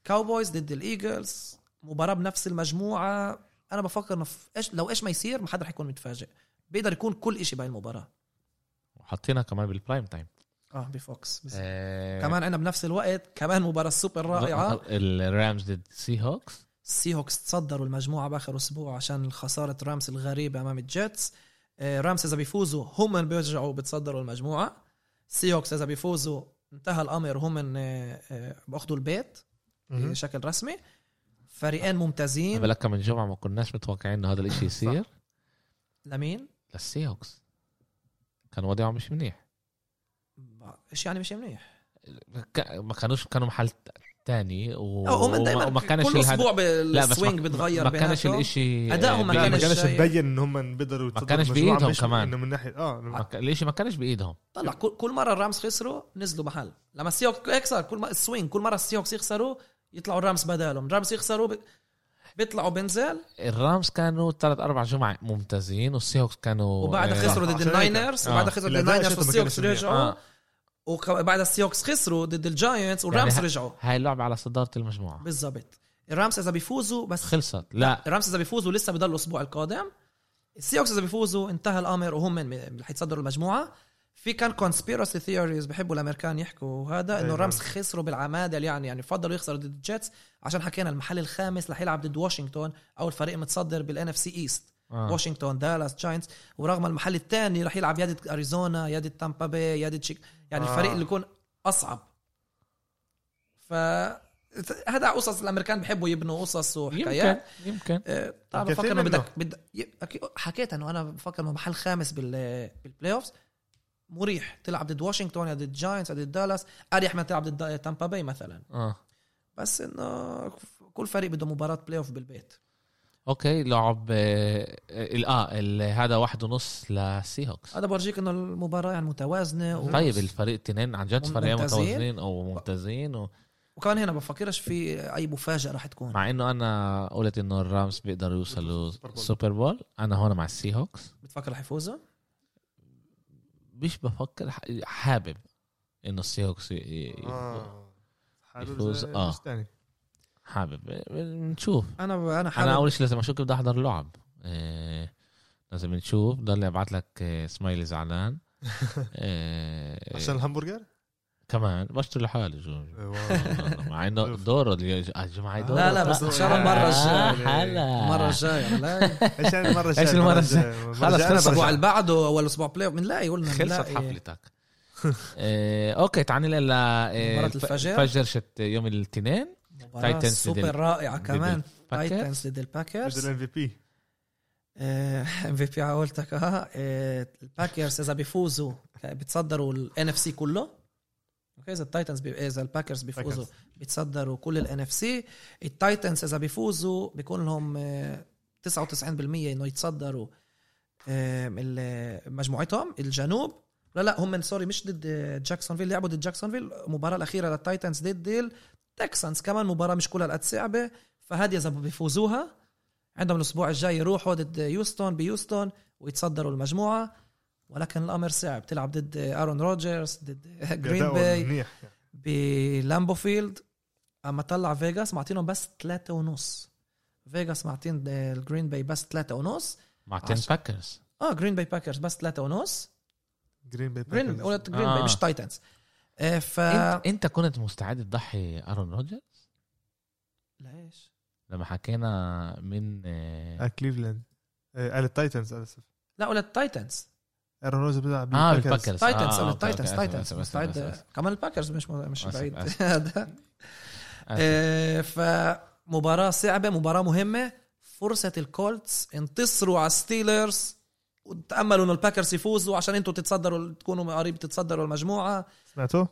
S3: Cowboys ضد ال Eagles. مباراة بنفس المجموعة. أنا بفكر إنه إيش لو إيش ما يصير ما حدا رح يكون متفاجئ. بيقدر يكون كل شيء بهاي المباراة.
S1: وحاطينها كمان بال prime
S3: time آه بفوكس.
S1: آه،
S3: كمان عندنا بنفس الوقت كمان مباراة سوبر رائعة.
S1: ال Rams ضد Seahawks
S3: ال Seahawks تصدروا المجموعة بآخر أسبوع عشان خسارة Rams الغريبة أمام ال Jets. آه، Rams إذا بيفوزوا هم بيرجعوا بتصدروا المجموعة. ال Seahawks إذا بيفوزوا انتهى الأمر هم آه، آه، بأخذوا البيت. بشكل رسمي. فريقين ممتازين.
S1: قبل كم من جمعة ما كناش متوقعين إنه هذا الإشي يصير.
S3: لمين؟
S1: لل Seahawks كان وضعهم مش منيح.
S3: إيش يعني مش منيح؟
S1: ما كانوش كانوا محل تاني و... وما ما كانش
S3: كل
S1: أسبوع
S3: بالسوينج بتغير
S1: ما كانش
S3: بيناتهم.
S1: الإشي
S3: أدائهم ما كانش.
S2: مبين إن هم بيقدروا
S1: ما كانش
S2: مش
S1: كمان.
S2: إنه من ناحيه آه
S1: ما الإشي ما كانش بإيدهم
S3: طلع كل كل مرة الرامز خسروا نزلوا محل لما السيوك يكسر كل ما السوينج كل مرة السيوكس يخسروا يطلعوا الرامز بدالهم الرامز يخسروا ب... بيطلعوا بنزل
S1: الرامز كانوا ثلاث أربع جمع ممتازين والسي هوكس كانوا
S3: وبعدها
S1: آه،
S3: خسروا ضد. الناينرز
S1: آه.
S3: وبعدها خسروا ضد الناينرز والسيوكس. رجعوا وبعدها ال Seahawks خسروا ضد ال Giants
S1: وال Rams يعني
S3: رجعوا.
S1: هاي اللعبة على صدارة المجموعة.
S3: بالضبط. ال Rams إذا بيفوزوا بس
S1: خلصت. لا
S3: ال Rams إذا بيفوزوا لسه بضل الأسبوع القادم. ال Seahawks إذا بيفوزوا انتهى الأمر وهم من حيتصدروا المجموعة. في كان conspiracy theories بحبوا الأمريكان يحكوا هذا إنه
S2: دايماً.
S3: ال Rams خسروا بالعمادة. يعني يعني فضلوا يخسروا ضد ال Jets عشان حكينا المحل الخامس رح يلعب ضد واشنطن أو الفريق متصدر بال NFC East
S1: آه.
S3: واشنطن دالاس Giants ورغم المحل الثاني رح يلعب يا ضد أريزونا يا ضد تامبا باي يا ضد شيك يعني
S2: آه.
S3: الفريق اللي يكون أصعب. ف هذا قصص الأمريكان بيحبوا يبنوا قصص
S1: يمكن
S3: وحكايات
S1: يمكن.
S3: طبعا
S2: كثير
S3: بفكر انه. بدك بد... ي- أكيد- حكيت إنه أنا بفكر إنه محل خامس بال بال playoffs مريح تلعب ضد واشنطن يا ضد Giants يا ضد دالاس. أريح من تلعب ضد تامبا باي مثلا.
S1: آه.
S3: بس إنه كل فريق بده مباراة playoff بالبيت.
S1: أوكي لعب آه ال- هذا واحد ونص ل Seahawks
S3: هذا بورجيك إنه المباراة يعني متوازنة و...
S1: طيب الفريق التنين عن جد فريقين. متوازنين أو ممتازين و...
S3: وكمان هنا بفكرش في أي مفاجأة راح تكون.
S1: مع إنه أنا قلت إنه ال Rams بيقدروا يوصلوا
S2: Super Bowl.
S1: Super Bowl أنا هون مع ال Seahawks
S3: بتفكر رح يفوزوا؟
S1: مش بفكر حابب إنه ال Seahawks ي-
S2: آه.
S1: يفوز، آه. حابب. نشوف
S3: أنا أنا
S1: أنا
S3: حابب.
S1: أول شيء لازم أشوف كيف بدي أحضر اللعب إيه لازم نشوف. ضل ابعت لك سمايلي زعلان. إيه
S2: عشان الهمبرجر؟
S1: كمان. بشتري لحالي جورج
S2: إيه،.
S1: مع إنه دوره اليوم- الجمعه دوره
S3: لا لا بس ان شاء الله المره الجايه
S1: هلا.
S3: المره الجايه لا.
S2: إيش يعني المره الجايه
S1: إيش المرة
S2: الجاية؟
S1: خلص، خلص.
S3: الأسبوع اللي بعده ولا الأسبوع playoff بنلاقي قلنا
S1: خلصت حفلتك. إيه أوكي تعال
S3: مباراة
S1: الف-
S3: الفجر.
S1: الفجر شت يوم الاثنين. ضد
S3: سوبر رائعة كمان. Titans ضد
S2: ضد ال Packers
S3: ال MVP MVP قولتك آه. آه، ال Packers إذا بيفوزوا بيتصدروا ال NFC كله. أوكي إذا ال Titans بي... إذا ال Packers بيفوزوا بيتصدروا كل ال NFC ال Titans إذا بيفوزوا بيكون لهم آه، 99% إنه يتصدروا آه، مجموعتهم الجنوب. لا لا هم من sorry مش ضد جاكسونفيل لعبوا ضد جاكسونفيل. المباراه الأخيرة لل Titans ضد ال Texans كمان مباراة مش كلها قد صعبة فهذه إذا بيفوزوها عندهم الأسبوع الجاي يروحوا ضد يوستون بيوستون ويتصدروا المجموعة. ولكن الأمر صعب. تلعب ضد آرون روجرز ضد جرين باي
S2: منيح
S3: ب Lambeau Field. أما طلع فيغاس معطينهم بس ثلاثة ونص. فيغاس معطين الجرين باي بس ثلاثة ونص.
S1: مع 10
S3: عشان-
S1: Packers
S3: آه جرين باي Packers بس ثلاثة ونص.
S2: جرين باي
S3: Packers. جرين باي. مش Titans آه. ف
S1: انت انت كنت مستعد تضحي أرون روجرز
S3: ليش؟
S1: لما حكينا من آه،
S2: آه كليفلاند. آه قال ال Titans آسف.
S3: لا قلت Titans
S2: ايرون روجرز بيلعب
S1: آه
S2: بال
S1: Packers.
S3: Titans
S1: آه، أوكي، Titans
S3: مستعد. كمان ال Packers مش
S1: مش
S3: بعيد. هذا.
S1: آسف.
S3: آه، فمباراة صعبة مباراة مهمة. فرصة ال Colts انتصروا على Steelers وتأملوا إنه ال Packers يفوزوا عشان أنتوا تتصدروا تكونوا قريب تتصدروا المجموعة
S2: سمعتوا؟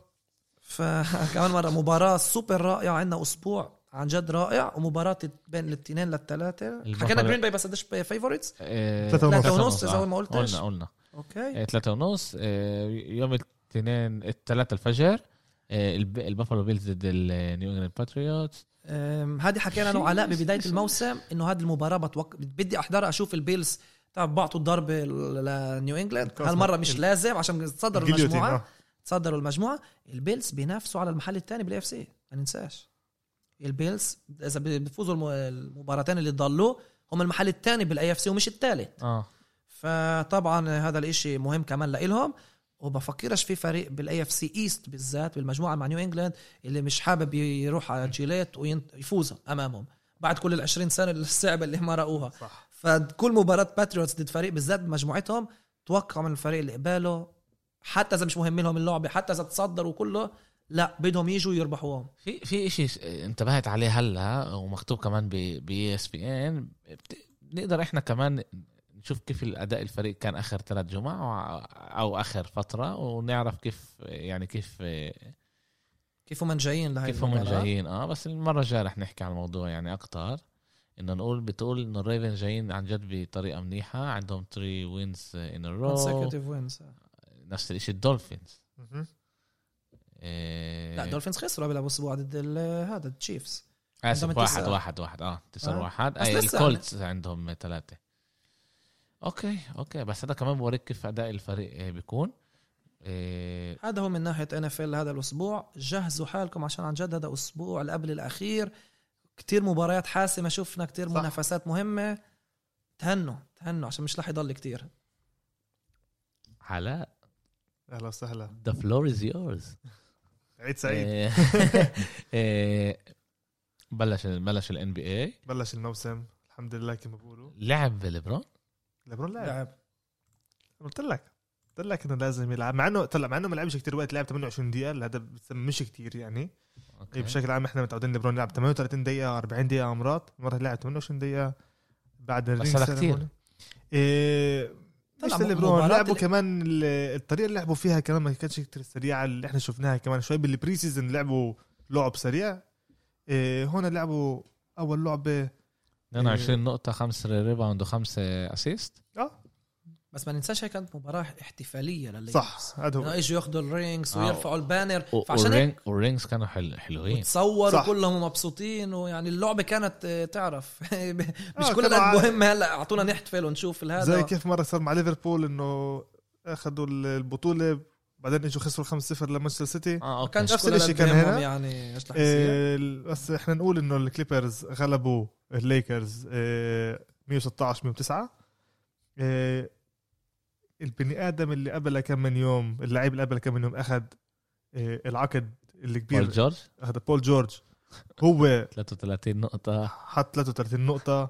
S3: فكمان مرة مباراة سوبر رائعة عندنا أسبوع عن جد رائع ومباراة بين الاثنين للثلاثة
S1: البافالو-
S3: حكينا جرين باي بس قديش favorites
S1: آه،
S2: ثلاثة ونص.
S3: ثلاثة ونص إذا
S1: آه.
S3: ما قلتش.
S1: قلنا قلنا
S3: أوكي
S1: آه، ثلاثة ونص آه، يوم الاثنين الثلاثة الفجر آه، الب- البافالو Bills ضد النيو انجلاند
S3: Patriots هذه حكينا أنا وعلاء ببداية الموسم إنه هذه المباراة بتوق... بدي أحضرها أشوف ال Bills تبع بعطوا الضربه لنيو
S2: إنجلاند.
S3: هالمرة مش لازم عشان
S2: الجيليوتين،
S3: المجموعة.
S2: آه.
S3: تصدروا المجموعة. ال Bills بينافسوا على المحل الثاني بال AFC ما ننساش. ال Bills إذا بيفوزوا الم- المباراتين اللي ضلوا هم المحل الثاني بال AFC ومش الثالث
S1: آه.
S3: فطبعا هذا الإشي مهم كمان لإلهم. وبفكرش في فريق بال AFC East بالذات بالمجموعة مع نيو إنجلاند اللي مش حابب يروح على Gillette ويفوز أمامهم. بعد كل ال 20 سنة الصعبة اللي مرقوها.
S2: صح.
S3: فكل مباراة Patriots ضد فريق بالذات بمجموعتهم توقع من الفريق اللي قباله حتى إذا مش مهم لهم اللعبة حتى إذا تصدروا كله لا بدهم يجوا يربحوهم.
S1: في في شيء انتبهت عليه هلا ومكتوب كمان ب ESPN نقدر إحنا كمان نشوف كيف الأداء الفريق كان آخر ثلاث جمع أو آخر فترة ونعرف كيف يعني كيف
S3: كيف هم جايين لهي
S1: كيف هم. جايين. آه بس المرة الجاية رح نحكي عن الموضوع يعني أكتر. انه نقول بتقول انه ال Ravens جايين عن جد بطريقة منيحة عندهم 3 wins in
S3: a row
S1: نفس الشيء ال
S2: Dolphins.
S1: إيه.
S3: لا Dolphins خسروا قبل أسبوع ضد ال- هذا ال
S1: Chiefs
S3: آسف
S1: واحد. واحد واحد. آه تسعة
S3: آه.
S1: واحد. أي
S3: ال
S1: Colts عندهم ثلاثة. أوكي أوكي. بس هذا كمان بوريك كيف أداء الفريق آه، بيكون. إيه.
S3: هذا هو من ناحية NFL هذا الأسبوع. جهزوا حالكم عشان عن جد هذا أسبوع اللي قبل الأخير. كتير مباريات حاسمة شفنا كتير
S2: صح.
S3: منافسات مهمة. تهنوا تهنوا عشان مش رح يضل كتير.
S1: علاء.
S2: أهلا وسهلا.
S1: The floor is yours.
S2: عيد سعيد.
S1: إيه، إيه، بلش بلش ال NBA
S2: بلش الموسم. الحمد لله كما بقولوا.
S1: لعب ليبرون؟
S2: ليبرون لعب.
S3: لعب.
S2: قلت لك. طلع إنه لازم يلعب. مع إنه طلع مع إنه ما لعبش كثير وقت لعب 28 دقيقة هذا مش كثير يعني.
S1: أوكي.
S2: بشكل عام إحنا متعودين ليبرون يلعب 38 دقيقة 40 دقيقة مرات مرة لعب 28 دقيقة بعد ال
S1: range
S2: هذا.
S1: كتير.
S2: إيه مش
S3: طلع
S2: ليبرون لعبوا كمان ال- الطريقة اللي لعبوا فيها كمان ما كانتش كثير سريعة اللي إحنا شفناها كمان شوي بال pre-season لعبوا لعب سريع. إيه هون لعبوا أول لعبة.
S1: 22 نقطة 5 rebound و5 assist
S2: آه.
S3: بس ما ننساش هي كانت مباراة احتفالية للليكرز
S2: صح هذا
S3: اجوا ياخذوا ال rings
S1: آه.
S3: ويرفعوا ال banner
S1: و-
S3: فعشان
S1: والرينج والرينجز كانوا حل... حلوين.
S3: وتصوروا
S2: صح.
S3: كلهم مبسوطين ويعني اللعبة كانت آه، تعرف. مش
S2: آه،
S3: كل قد مهمه هلا أعطونا نحتفل ونشوف هذا
S2: زي كيف مرة صار مع ليفربول إنه أخذوا البطولة بعدين إجوا خسروا 5-0 لمانشستر سيتي.
S1: آه
S3: كانش
S2: نفس
S3: قد
S2: كان هنا.
S3: يعني
S2: إيه بس إحنا نقول إنه ال Clippers غلبوا الليكرز إيه 116 109 إيه البني آدم اللي قبل كم من يوم اللاعب اللي قبل كم من يوم اخذ إيه العقد الكبير
S1: بول جورج؟
S2: هذا بول جورج. هو
S1: 33 نقطة.
S2: حط 33 نقطة.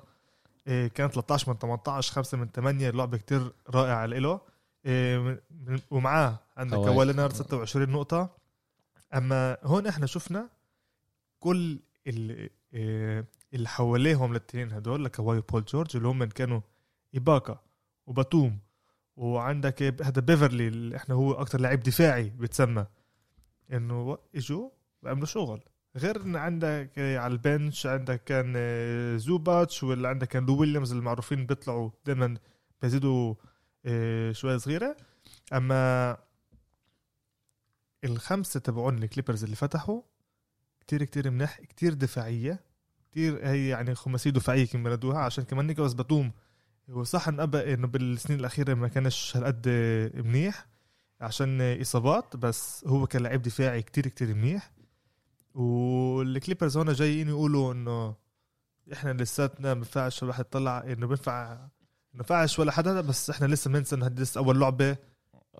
S2: إيه كان 13 من 18 5 من 8 لعبة كتير رائعة له. من- ومعاه عندك لينارد 26 نقطة. أما هون إحنا شفنا كل اللي, حواليهم الاثنين هدول لكواي وبول جورج اللي هم كانوا إيباكا وباتوم. وعندك هذا بيفرلي اللي إحنا هو أكتر لاعب دفاعي بتسمى. إنه اجوا بيعملوا شغل. غير عندك على ال bench عندك كان آه، زوباتش ولا عندك كان لو ويليامز المعروفين بيطلعوا دائما بيزيدوا آه، شوي صغيرة. أما الخمسة تبعون ال Clippers اللي فتحوا كتير كتير منيح كتير دفاعية كتير هي يعني خماسيه دفاعيه كما ردوها عشان كمان نيكولاس باتوم هو صح انه إنه بالسنين الأخيرة ما كانش هالقد آه، منيح عشان آه، إصابات بس هو كان لعيب دفاعي كتير كتير منيح. وال Clippers هون جايين يقولوا إنه إحنا لساتنا ما بينفعش الواحد يطلع إنه بينفع ما بينفعش ولا حدا بس إحنا لسه بننسى لسه أول لعبة.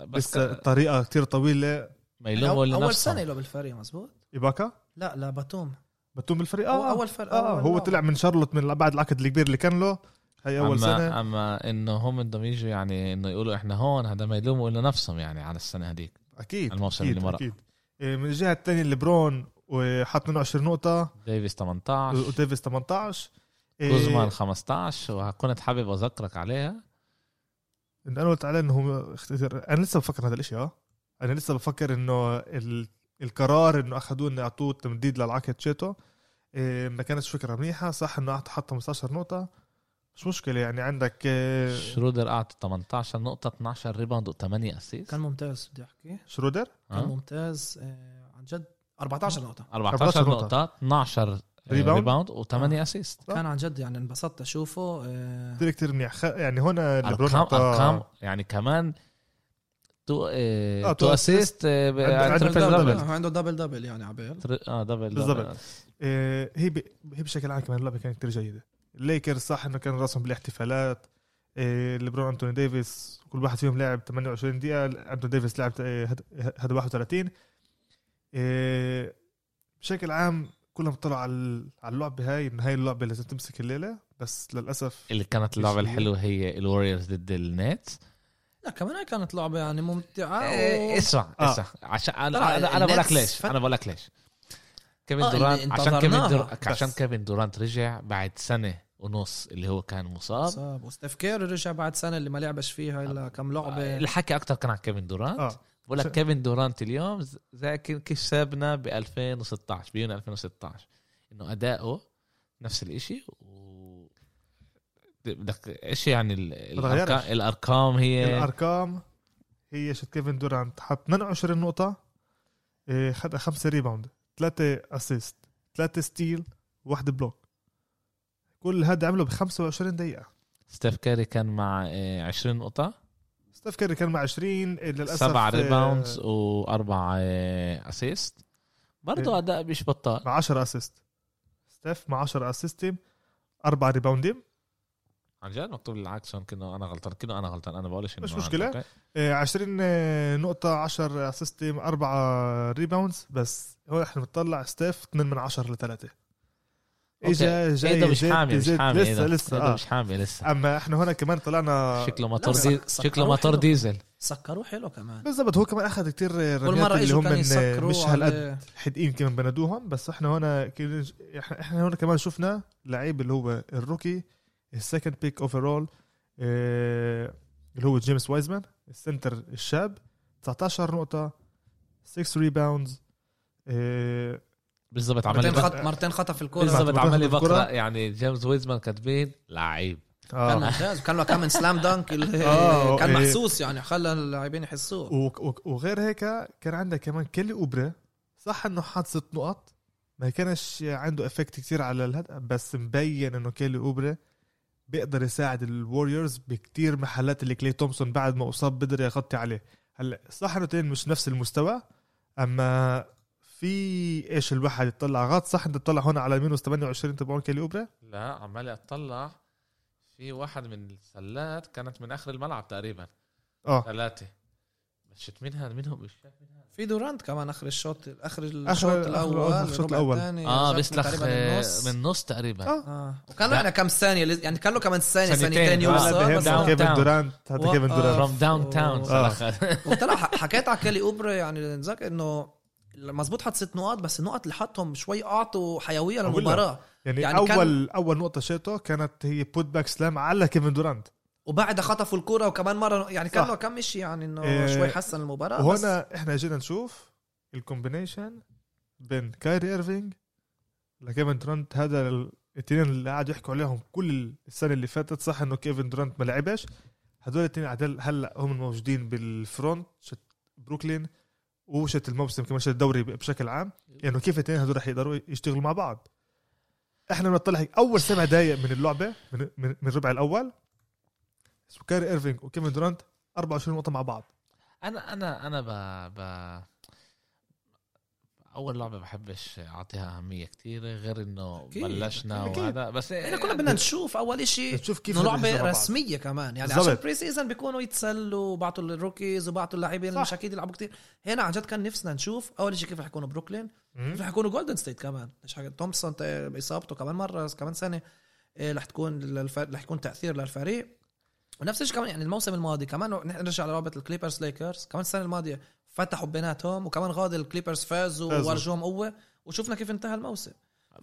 S1: بس
S2: لسه الطريقة كتير طويلة.
S1: ما يلوموا
S3: إلا
S1: نفسهم.
S3: سنة له بالفريق مزبوط
S2: إيباكا؟
S3: لا لا باتوم.
S2: بتوم بالفريق؟ آه
S3: أول فرق
S2: آه
S3: أول
S2: هو
S3: لعبة.
S2: طلع من شارلوت من بعد العقد الكبير اللي كان له. هي أول
S1: اما
S2: سنة.
S1: أما إنه هم بدهم يجوا يعني إنه يقولوا إحنا هون هذا ما يلوموا إلا نفسهم يعني على السنة هذيك.
S2: أكيد
S1: الموسم
S2: أكيد
S1: اللي مرق.
S2: أكيد. إيه، من الجهة الثانية ليبرون وحط 22 نقطة.
S1: ديفيس 18
S2: وديفيس 18 إيه،
S1: كوزما 15 وكنت حابب أذكرك عليها.
S2: إن أنا قلت عليه إنه أنا لسه بفكر هذا الإشي آه. أنا لسه بفكر إنه ال... القرار إنه اخذوه إنه يعطوه تمديد للعقد شيتو إيه ما كانتش فكرة منيحة. صح إنه حط 15 نقطة. مش مشكلة يعني عندك إيه
S1: شرودر أعطى 18 نقطة 12 rebound و8 assist
S3: كان ممتاز بدي أحكي
S2: شرودر
S3: كان
S1: آه.
S3: ممتاز آه، عن جد 14 نقطة
S1: 14
S2: 14
S1: نقطة 12
S2: ريباوند.
S1: ريباوند و8 أسيست
S2: صح.
S3: كان عن جد يعني انبسطت أشوفه آه،
S2: كثير كثير منيح خ... يعني هون
S1: ارقام أرقام يعني كمان two
S2: آه، آه
S1: two.
S2: assist عنده-
S1: triple
S2: double.
S1: double
S3: آه، عنده double double يعني عبيل
S1: تر- آه double
S2: بالضبط. double. هي ب... هي بشكل عام كمان اللعبة كانت كثير جيدة الليكرز صح إنه كان راسهم بالاحتفالات إيه ليبرون أنتوني ديفيس كل واحد فيهم لعب 28 دقيقة أنتوني ديفيس لعب إيه، هد- هذا 31 إيه بشكل عام كلهم طلعوا على ال- على اللعبه هاي انه هاي اللعبة لازم تمسك الليلة بس للأسف
S1: اللي كانت اللعبة
S2: مش هي.
S1: الحلوة هي ال Warriors ضد ال Nets
S3: لا كمان هاي كانت لعبة يعني ممتعة
S1: إيه،
S3: و...
S1: اسمع
S2: آه.
S1: اسمع عشان
S3: أنا
S1: أنا, أنا بقول لك ليش أنا بقول لك ليش كيفن
S3: آه،
S1: دورانت عشان كيفن
S3: انتظرناها.
S1: دور... عشان. كيفن دورانت رجع بعد سنة ونص اللي هو كان مصاب.
S3: صاب وستيف كاري رجع بعد سنة اللي ما لعبش فيها إلا كم لعبة.
S1: الحكي أكثر كان عن كيفن دورانت.
S2: آه.
S1: بقول لك كيفن دورانت اليوم زي سابنا ب 2016 بيونيو 2016 إنه أداؤه نفس الإشي و بدك إيش يعني. الارقام الأرقام هي؟
S2: الأرقام هي شت كيفن دورانت حط 22 نقطه إيه خد خمسة rebound. ثلاثة assist ثلاثة steal واحدة block كل هذا عمله ب 25 دقيقة.
S1: ستيف كاري كان مع آه، 20 نقطة؟
S2: ستيف كاري كان مع 20 للأسف
S1: سبعة
S2: آه،
S1: rebounds وأربع آه، assist برضه
S2: إيه.
S1: أداء مش بطال.
S2: مع 10 assist ستيف مع 10 اسيست اربعه ريباوندين
S1: عن جد؟ مكتوب العكس هون كأنه أنا غلطان. كأنه أنا غلطان. أنا بقولش إنه
S2: مش
S1: أنا-
S2: مشكلة.
S1: أوكي.
S2: إيه، 20 نقطة 10 اسيست أربعة ريباوندز بس هون إحنا بنطلع ستيف 2 من 10 لثلاثة. اجى جاي
S1: ايده مش حامي مش حامي
S2: لسه
S1: إيده.
S2: لسه.
S1: إيده
S2: آه.
S1: مش حامي لسه.
S2: أما إحنا هنا كمان طلعنا
S1: شكله موتور
S3: لا،
S1: دي...
S3: سك-
S1: شكله موتور
S3: حلو.
S1: ديزل.
S3: سكروه حلو كمان.
S2: بالضبط. هو كمان أخذ كتير رميات اللي
S3: اجوا
S2: هم مش هالقد حدقين كمان بنادوهم. بس إحنا هنا إحنا هنا كمان شفنا لعيب اللي هو الروكي. السكند بيك اوفرول اللي هو جيمس وايزمان السنتر الشاب 19 نقطة 6 ريباوندز آه،
S1: بالضبط عمل
S3: مرتين خط. مرتين خطف الكورة
S2: بالظبط.
S1: بالضبط عمل لي
S2: بتاخد
S1: بقرا. يعني جيمس ويزمان كاتبين لعيب
S3: كان
S2: آه
S3: ممتاز وكان له كمان سلام دانك اللي
S2: آه،
S3: كان
S2: إيه.
S3: محسوس يعني خلى اللاعبين يحسوه
S2: و- و- وغير هيك كان عندك كمان كيلي اوبرا صح إنه حاط ست نقط ما كانش عنده effect كتير على الهدف بس مبين إنه كيلي اوبرا بيقدر يساعد الوريورز بكتير محلات اللي كلي تومسون بعد ما اصاب بقدر يغطي عليه. هلأ صح إنه مش نفس المستوى أما في إيش الواحد يطلع غلط؟ صح انت تطلع هون على minus 28 تبعون كيلي أوبرا؟
S1: لا عمال اطلع في واحد من السلات كانت من آخر الملعب تقريبا. آه. ثلاثة. شت منها منهم مش شايف منها
S3: في دورانت كمان آخر الشوط
S2: آخر الشوط الأول
S3: الشوط.
S1: الثاني
S3: آه
S1: بيسلخ
S3: تقريباً
S1: آه،
S3: النص.
S1: من نص تقريبا
S2: آه.
S3: آه وكان له
S2: لا.
S3: يعني كم ثانية لز- يعني كان له كمان ثانية
S1: ثانيتين. آه،
S3: يوصل
S2: هذا كيفن
S1: تاون.
S2: دورانت هذا كيفن
S3: آه.
S2: دورانت
S1: فروم داون تاون
S2: آه.
S3: وطلع حكيت على كالي اوبرا يعني نذكر إنه مزبوط حط ست نقاط بس النقط اللي حطهم شوي أعطوا
S2: حيوية
S3: للمباراة
S2: يعني,
S3: يعني
S2: يعني
S3: كان-
S2: اول أول نقطة شاته كانت هي بوت باك سلام على كيفن دورانت
S3: وبعدها خطفوا الكرة وكمان مرة يعني كان. له كم شيء يعني إنه
S2: إيه،
S3: شوي حسن المباراة بس
S2: وهنا إحنا جينا نشوف ال combination بين كايري ايرفينج لكيفن دورانت هذا الاثنين اللي قاعد يحكوا عليهم كل السنة اللي فاتت صح إنه كيفن دورانت ما لعبش. هدول الاثنين هلأ هم الموجودين بال front شت بروكلين وشت الموسم كمان شت الدوري بشكل عام. يعني كيف الاثنين هدول رح يقدروا يشتغلوا مع بعض؟ إحنا بنطلع أول سبع دقائق من اللعبة من من, من الربع الأول. اسمه كايري ايرفينج وكيفن دورانت 24 نقطة مع بعض
S1: أنا أنا أنا ب... ب... أول لعبة بحبش أعطيها أهمية كتير غير إنه
S3: أكيد،
S1: بلشنا
S2: أكيد.
S1: وهذا بس
S3: إحنا كنا بدنا نشوف أول شيء
S2: تشوف كيف
S3: لعبة
S2: بعض.
S3: رسمية كمان يعني. عشان preseason بيكونوا يتسلوا وبعتوا ال rookies وبعتوا اللاعبين
S2: صح.
S3: مش أكيد يلعبوا كتير هنا عن جد كان نفسنا نشوف أول شيء كيف رح يكونوا بروكلين. كيف رح يكونوا جولدن ستيت كمان مش حاجة تومسون باصابته كمان مرة كمان سنة إيه، رح تكون. رح يكون تأثير للفريق ونفس الشيء كمان يعني الموسم الماضي كمان نحن نرجع لرابط الكليبرز ليكرز كمان السنة الماضية فتحوا بيناتهم وكمان غاد الكليبرز فازوا. وورجوهم قوة وشفنا كيف انتهى الموسم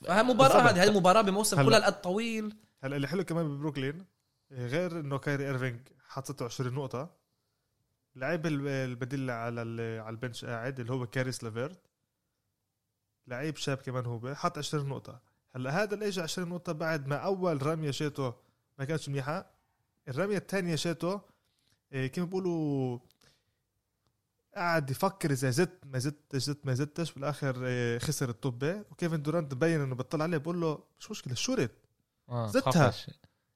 S3: فهي
S2: مباراة.
S3: هذه هي المباراه بموسم. كلها القد طويل
S2: هلا اللي حلو كمان ببروكلين غير انه كايري إيرفينج حط 26 نقطة لعيب ال- البديل على على ال bench قاعد اللي هو كاريس لافيرت لعيب شاب كمان هو حط 20 نقطة هلا هذا اللي اجى 20 نقطة بعد ما أول رمية شاته ما كانتش منيحة الرمية الثانية شاته إيه، كيف بيقولوا قعد يفكر إذا زدت ما زدتش زدت ما زدتش بالاخر إيه، خسر الطبة وكيفن دورانت بين إنه بيطلع عليه بقول له مش مشكلة shoot
S1: آه
S2: زدتها.
S1: خفش.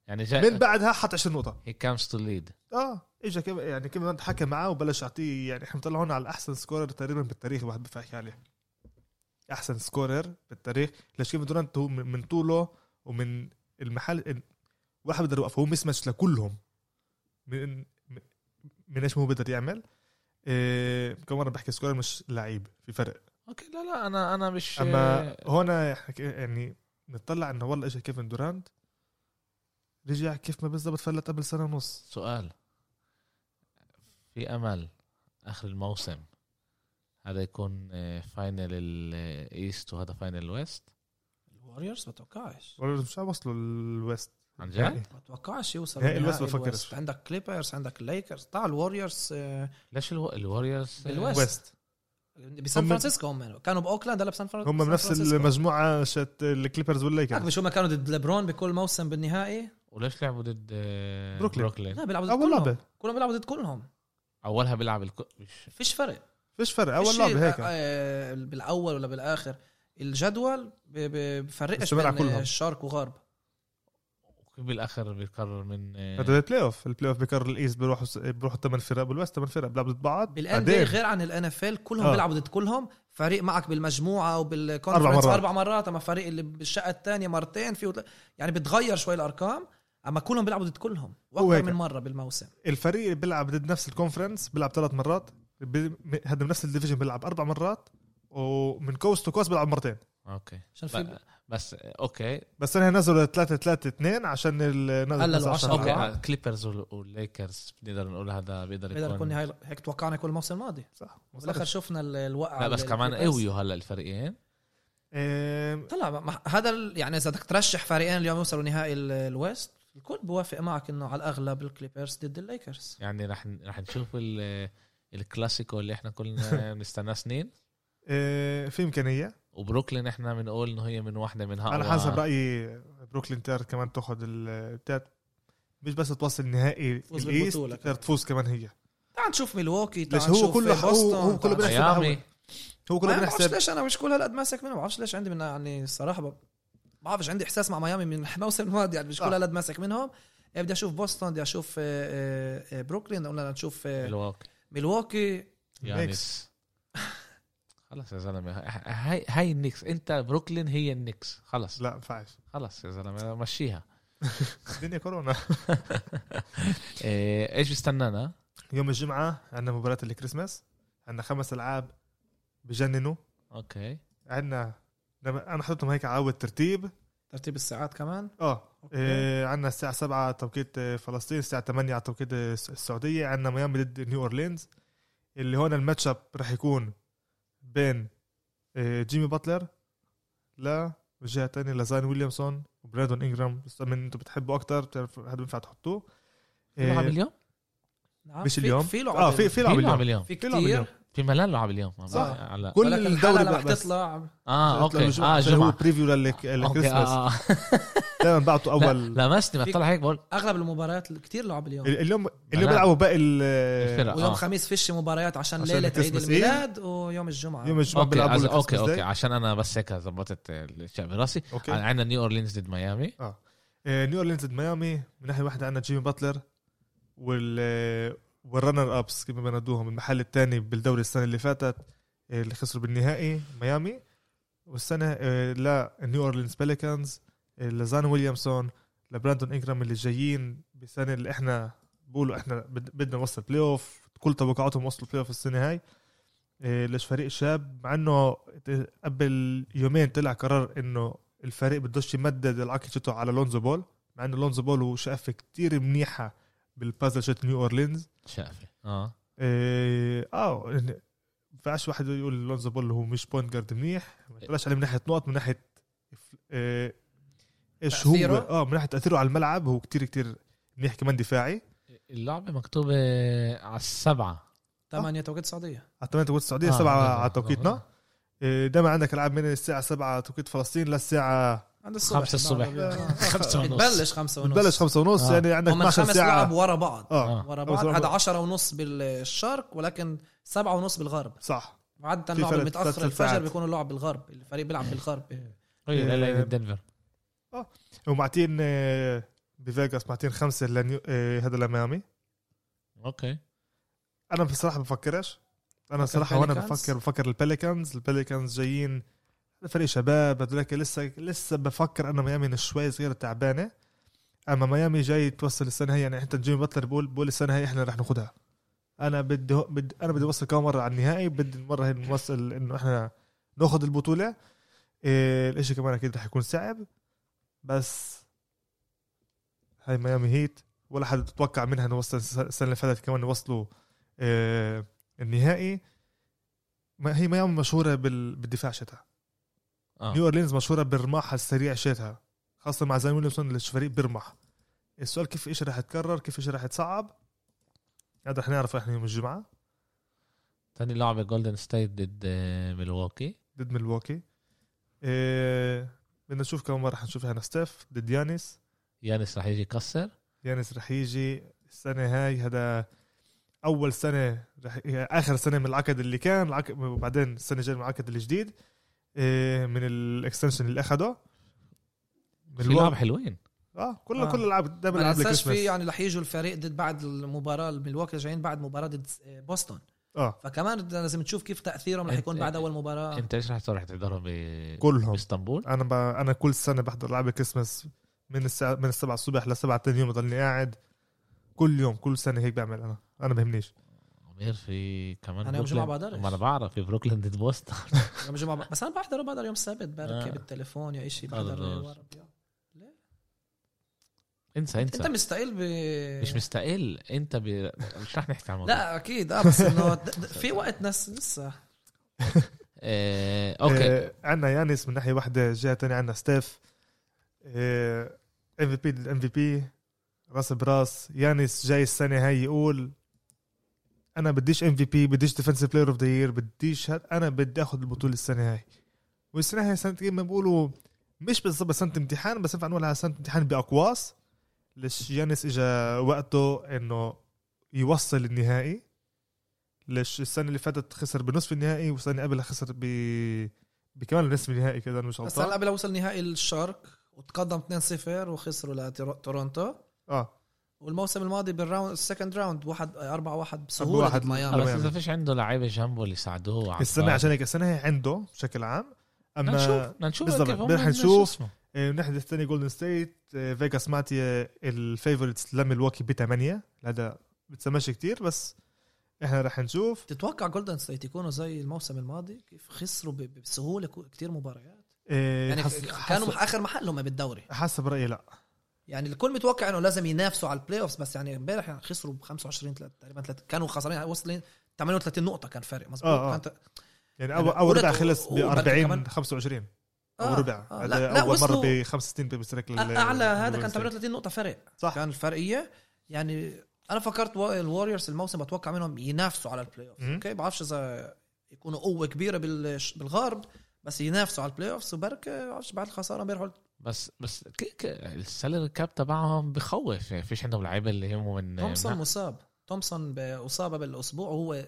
S1: يعني جاي
S2: من بعدها حط 20 نقطة.
S1: هي comes to lead
S2: آه اجى كم يعني كمان حكى معاه وبلش يعطيه يعني إحنا طلعوا هون على احسن scorer تقريبا بالتاريخ الواحد بيحكي عليه. أحسن scorer بالتاريخ. ليش كيف دورانت هو من طوله ومن المحل إن- واحد بده يوقف هو مسمش لكلهم. من من- إيش ما هو بيقدر يعمل؟ إيه كم مره بحكي scorer مش لعيب في فرق.
S1: okay لا لا أنا أنا مش
S2: أما هون يعني نطلع إنه والله اجى كيفن دورانت رجع كيف ما بالضبط فلت قبل سنة ونص.
S1: سؤال. في أمل آخر الموسم هذا يكون final ال east وهذا final ال west؟
S3: الوريورز ما توقعش.
S2: ولا مش وصلوا ال
S1: west.
S2: عن
S1: جد؟
S3: ما توقعش يوصل ال
S2: west بفكرش.
S3: ال west. عندك كليبرز عندك الليكرز طلع الوريورز آه،
S1: ليش ألو... الوريورز؟ آه،
S3: بال
S2: west.
S3: west
S2: بسان
S3: فرانسيسكو هم. كانوا بأوكلاند هلا بسان فرانسيسكو
S2: هم بنفس المجموعة شت الكليبرز والليكرز.
S3: مش هم كانوا ضد ليبرون بكل موسم بالنهائي؟
S1: وليش لعبوا ضد آه،
S2: بروكلين.
S1: بروكلين؟
S3: لا بيلعبوا ضد
S2: أول
S3: كلهم.
S2: لعبة.
S3: كلهم بيلعبوا ضد كلهم.
S1: أولها بيلعب الك... مش
S3: فيش فرق.
S2: فيش فرق.
S3: أول
S2: لعبة هيك.
S3: آه، بالأول ولا بالآخر. الجدول بفرقش بين
S2: كلهم.
S3: الشرق وغرب.
S1: بالآخر بيقرر من
S2: هذا ال play off ال playoff بقرر ال east بيروحوا بيروحوا ثمان فرق بال west ثمان فرق بيلعبوا ضد بعض.
S3: بالان بي غير عن الان اف ال كلهم
S2: آه.
S3: بيلعبوا ضد كلهم. فريق معك بالمجموعة وبال conference
S2: أربع مرات.
S3: أربع مرات أما فريق اللي بالشقة الثانية مرتين فيه وتل- يعني بتغير شوي الأرقام أما كلهم بيلعبوا ضد كلهم.
S2: وأكثر.
S3: من مرة بالموسم.
S2: الفريق اللي بيلعب ضد نفس ال conference بيلعب ثلاث مرات هذا من نفس ال division بيلعب أربع مرات ومن coast to coast بيلعب مرتين.
S1: okay.
S3: عشان في
S1: بس okay.
S2: بس أنا نزلوا 3 3 2 عشان نزلوا
S3: عشرة.
S1: okay.
S3: أربعة.
S1: كليبرز وال- والليكرز بنقدر نقول هذا بيقدر
S3: بيقدر يكون
S1: يكون
S3: هاي هيك توقعنا كل الموسم الماضي.
S2: صح.
S3: وبالاخر شفنا ال- الوقعه
S1: لا بس كمان. قويوا هلا الفريقين.
S2: إيه،
S3: طلع ما- هذا يعني إذا بدك ترشح فريقين اليوم يوصلوا نهائي ال- West الكل بوافق معك إنه على الأغلب الكليبرز ضد الليكرز
S1: يعني رح رح نشوف ال- الكلاسيكو اللي إحنا كلنا بنستناه سنين.
S2: في إمكانية.
S1: وبروكلين إحنا بنقول إنه هي من واحدة من
S2: أنا حسب رأيي بروكلين تقدر كمان تاخذ ال title مش بس توصل نهائي
S3: تفوز
S2: ال
S3: East
S2: تقدر
S3: كمان.
S2: تفوز كمان هي.
S3: تعال نشوف ميلواكي تعال
S2: هو
S3: نشوف
S2: كله- هو-
S3: بوسطن
S2: هو كله
S1: ميامي
S2: هو كله
S3: ما بعرفش
S2: بنحسب
S3: ليش أنا مش كل هالقد ماسك منهم ما بعرفش ليش عندي من يعني الصراحة ب- بعرفش عندي إحساس مع ميامي من الموسم الماضي يعني مش. كل هالقد ماسك منهم. إيه بدي أشوف بوسطن بدي أشوف آه، آه، آه، بروكلين قلنا نشوف آه،
S1: ميلواكي.
S3: ميلواكي.
S1: يانيس خلص يا زلمة هاي هاي النكس انت بروكلين هي النكس خلص
S2: لا ما ينفعش
S1: خلص يا زلمة مشيها.
S2: الدنيا كورونا.
S1: إيه، إيش بيستنانا؟
S2: يوم الجمعة عندنا مباراة الكريسماس. عندنا خمس ألعاب بجننوا.
S1: okay.
S2: عندنا أنا حطيتهم هيك عاود ترتيب.
S3: ترتيب الساعات كمان؟ آه.
S2: إيه عندنا الساعة 7 توقيت آه، فلسطين الساعة 8 على توقيت آه، الس- السعودية. عندنا ميامي ضد نيو أورلينز. اللي هون الماتش أب رح يكون بين آه، جيمي باتلر لا والجهة الثانية لزاين ويليامسون وبرادون انجرام بس من أنتم بتحبوا أكثر بتعرف هذا بينفع تحطوه.
S1: في لعب
S2: إيه،
S1: اليوم
S3: نعم
S2: مش
S3: في-
S2: اليوم؟
S3: في لعب
S2: آه في في اليوم
S3: في
S2: اليوم.
S3: كتير.
S1: في ملان لعب اليوم.
S2: صح.
S1: على
S2: كل الدوري
S3: الحلقة رح
S2: بس.
S3: تطلع.
S1: آه أوكي. آه
S2: عشان هو
S1: جمعه
S2: بريفيو للك- للكريسماس
S1: آه آه.
S2: دائما بعطوا
S1: لا
S2: اول
S1: لمسني بطلع هيك بقول.
S3: أغلب المباريات كتير لعب اليوم.
S2: اليوم. اليوم بيلعبوا باقي ال-
S1: الفرق.
S3: ويوم
S1: آه.
S3: خميس فيش مباريات عشان
S2: عشان
S3: ليلة عيد الميلاد ويوم الجمعة.
S2: يوم الجمعة
S1: okay
S2: بيلعبوا
S1: okay
S2: okay.
S1: عشان أنا بس هيك ظبطت الشيء براسي
S2: okay.
S1: عندنا نيو اورلينز ضد ميامي
S2: آه. آه، نيو اورلينز ضد ميامي من ناحية واحدة عندنا جيمي باتلر وال آه، وال runner ups كيف بنادوهم المحل الثاني بالدوري السنة اللي فاتت آه، اللي خسروا بالنهائي ميامي. والسنة آه، لا نيو اورلينز بيليكانز آه، لزايون ويليامسون لبراندون انجرام اللي جايين بالسنه اللي إحنا بقولوا إحنا بد- بدنا نوصل playoff كل توقعاتهم وصلوا playoff السنة هاي آه، ليش فريق شاب مع إنه قبل يومين طلع قرار إنه الفريق بدوش يمدد العقد على لونزو بول مع إنه لونزو بول هو شقفه كتير منيحة بالبازل شوت نيو اورلينز
S1: شافي آه.
S2: إيه آه ينفعش واحد يقول لونزو بول هو مش point guard منيح. ما يطلعش عليه من ناحية نقط من ناحية إيه إيش هو؟ آه من ناحية تأثيره على الملعب هو كتير كتير منيح كمان دفاعي.
S1: اللعبة مكتوبة على السبعة.
S3: 8 توقيت السعودية.
S2: على 8 توقيت السعودية
S1: آه،
S2: 7
S1: آه،
S2: على توقيتنا
S1: آه.
S2: إيه دائما عندك العاب من الساعة 7 توقيت فلسطين للساعة
S3: عند الصبح.
S1: خمسة الصبح. خمسة ونص.
S3: بتبلش خمسة ونص.
S2: بتبلش 5 ونص
S1: آه.
S2: يعني عندك
S3: هم
S2: 12
S3: خمس
S2: ساعة.
S3: لعب ورا بعض.
S2: آه.
S1: آه.
S3: ورا
S2: خمسة
S3: بعض. هذا
S2: بعض.
S3: 10 ونص بالشرق ولكن سبعة ونص بالغرب.
S2: صح.
S3: عادة
S2: في
S3: اللعب
S2: ثلاث
S3: الفجر. بيكون اللعب بالغرب. الفريق بيلعب بالغرب.
S1: أيوه لا لا
S2: إيه.
S1: دنفر
S2: ومعطين آه، بفيغاس لنيو آه، هذا لميامي.
S1: okay.
S2: أنا بصراحة بفكرش أنا
S3: فكر
S2: صراحة
S3: وأنا؟
S2: بفكر بفكر البليكانز البليكانز جايين فريق شباب هذولك لسه لسه بفكر أنا ميامي شوي صغيرة تعبانة. أما ميامي جاي توصل السنة هي يعني حتى جيمي باتلر بقول بقول السنة هي إحنا رح ناخدها. أنا بدي بدي أنا بدي أوصل كم مرة على النهائي بدي المرة هي نوصل إنه إحنا ناخذ البطولة. إيه الإشي كمان أكيد رح يكون صعب. بس هاي ميامي هيت ولا حد تتوقع منها نوصل السنة اللي فاتت كمان يوصلوا آه، النهائي. ما هي ميامي مشهورة بال- بالدفاع شتها
S1: آه.
S2: نيو أورلينز مشهورة بالرماح السريع شتها خاصة مع زين ويليامسون اللي فريق بيرمح السؤال كيف إيش رح يتكرر؟ كيف إيش رح يتصعب؟ هذا رح نعرفه إحنا يوم الجمعة.
S1: ثاني لعبه جولدن ستيت ضد آه، ميلواكي
S2: ضد ميلواكي إيه بدنا نشوف كم مرة حنشوف هنا ستيف ضد يانيس
S1: يانيس رح يجي يكسر.
S2: يانيس رح يجي السنة هاي. هذا أول سنة رح آخر سنة من العقد اللي كان العقد وبعدين السنة الجاية من العقد الجديد. من ال extension اللي أخده.
S1: في لعب حلوين.
S2: آه كل
S3: آه.
S2: كل الألعاب دائما
S3: ما
S2: العاب الكريسماس
S3: في يعني رح يجوا الفريق ضد بعد المباراة الملواكي جايين بعد مباراة ضد بوسطن.
S2: آه.
S3: فكمان لازم تشوف كيف تأثيرهم رح يكون بعد أول مباراة.
S1: أنت إيش رح تروح تحضرهم ب...
S2: كلهم.
S1: بإسطنبول؟
S2: أنا ب... أنا كل سنة بحضر العاب الكريسماس من الساعة من السبعة الصبح لسبعة تاني يوم بضلني قاعد كل يوم كل سنة هيك بعمل أنا. أنا بهمنيش.
S1: امير في كمان
S3: أنا يوم
S1: بروكلين.
S3: بقدرش.
S1: ما أنا بعرف في بروكلين ضد بوسطن
S3: يوم الجمعه بس أنا بحضر بقدر يوم السبت بركي
S1: آه.
S3: بالتليفون يا شيء
S1: الراس.
S3: ورا بيا.
S1: انسى
S3: أنت
S1: انسى
S3: مستقل ب
S1: مش مستقل أنت ب... مش رح نحكي عن الموضوع
S3: لا أكيد آه بس إنه د- د- في وقت ناس لسه
S1: آه، أوكي
S2: آه عندنا يانس من ناحية واحدة جهه تانية عندنا ستيف ام في بي الام في بي راس براس يانس جاي السنة هاي يقول أنا بديش MVP بديش defensive player of the year بديش هاد أنا بدي آخذ البطولة السنة هاي. والسنة هاي سنة ما بيقولوا مش بالضبط سنة امتحان بس ينفع نقول على سنة امتحان بأقواس ليش يانيس اجى وقته إنه يوصل النهائي. ليش السنة اللي فاتت خسر بنصف النهائي والسنة اللي قبلها خسر ب بكمان نصف النهائي كذا مش غلطان.
S3: قبل وصل نهائي الشرق وتقدم 2-0 وخسروا لتورونتو.
S2: آه.
S3: والموسم الماضي بالراوند السكند راوند واحد 4 1
S2: أربعة واحد
S3: ضد ميامي
S2: على
S1: بس
S2: ميامي.
S1: إذا فيش عنده لعيبة جنبه اللي يساعدوه الفاضي.
S2: عشان هيك السنة هي عنده بشكل عام
S1: بدنا نشوف نشوف
S2: بالضبط.
S1: شو
S2: نشوف. آه، من الناحيه الثانية جولدن ستيت فيجاس ماتيا الفيفورتس لميلواكي بثمانية هذا بتسماش كتير بس إحنا رح نشوف
S3: تتوقع جولدن ستيت يكونوا زي الموسم الماضي كيف خسروا بسهولة كثير مباريات
S2: آه،
S3: يعني
S2: حس-
S3: كانوا
S2: حسب-
S3: آخر محلهم بالدوري
S2: حسب رأيي لا
S3: يعني الكل متوقع إنه لازم ينافسوا على ال playoffs بس يعني امبارح يعني خسروا ب 25 تلات- تقريبا كانوا خسرانين وصلين 38 نقطة كان فرق مظبوط
S2: آه، آه.
S3: كانت
S2: يعني
S3: يعني
S2: اول أول ربع خلص ب
S3: وبركي
S2: 40
S3: كمان-
S2: 25
S3: آه،
S2: أول ربع
S3: آه،
S2: هذا
S3: لا لا
S2: أول
S3: مرة
S2: ب 65 بمسترك لل-
S3: أعلى هذا كان
S2: للجولدن ستيت.
S3: 38 نقطة فرق
S2: صح
S3: كان الفرقية يعني أنا فكرت الوريورز الموسم بتوقع منهم ينافسوا على ال
S2: playoff.
S3: okay بعرفش إذا يكونوا قوة كبيرة بال- بالغرب بس ينافسوا على ال playoffs وبركة بعرفش بعد الخسارة امبارح قلت
S1: بس بس ال salary cap تبعهم بخوف. يعني فيش عندهم لعيبة اللي هم من
S3: تومسون مصاب. تومسون باصابه بالاسبوع وهو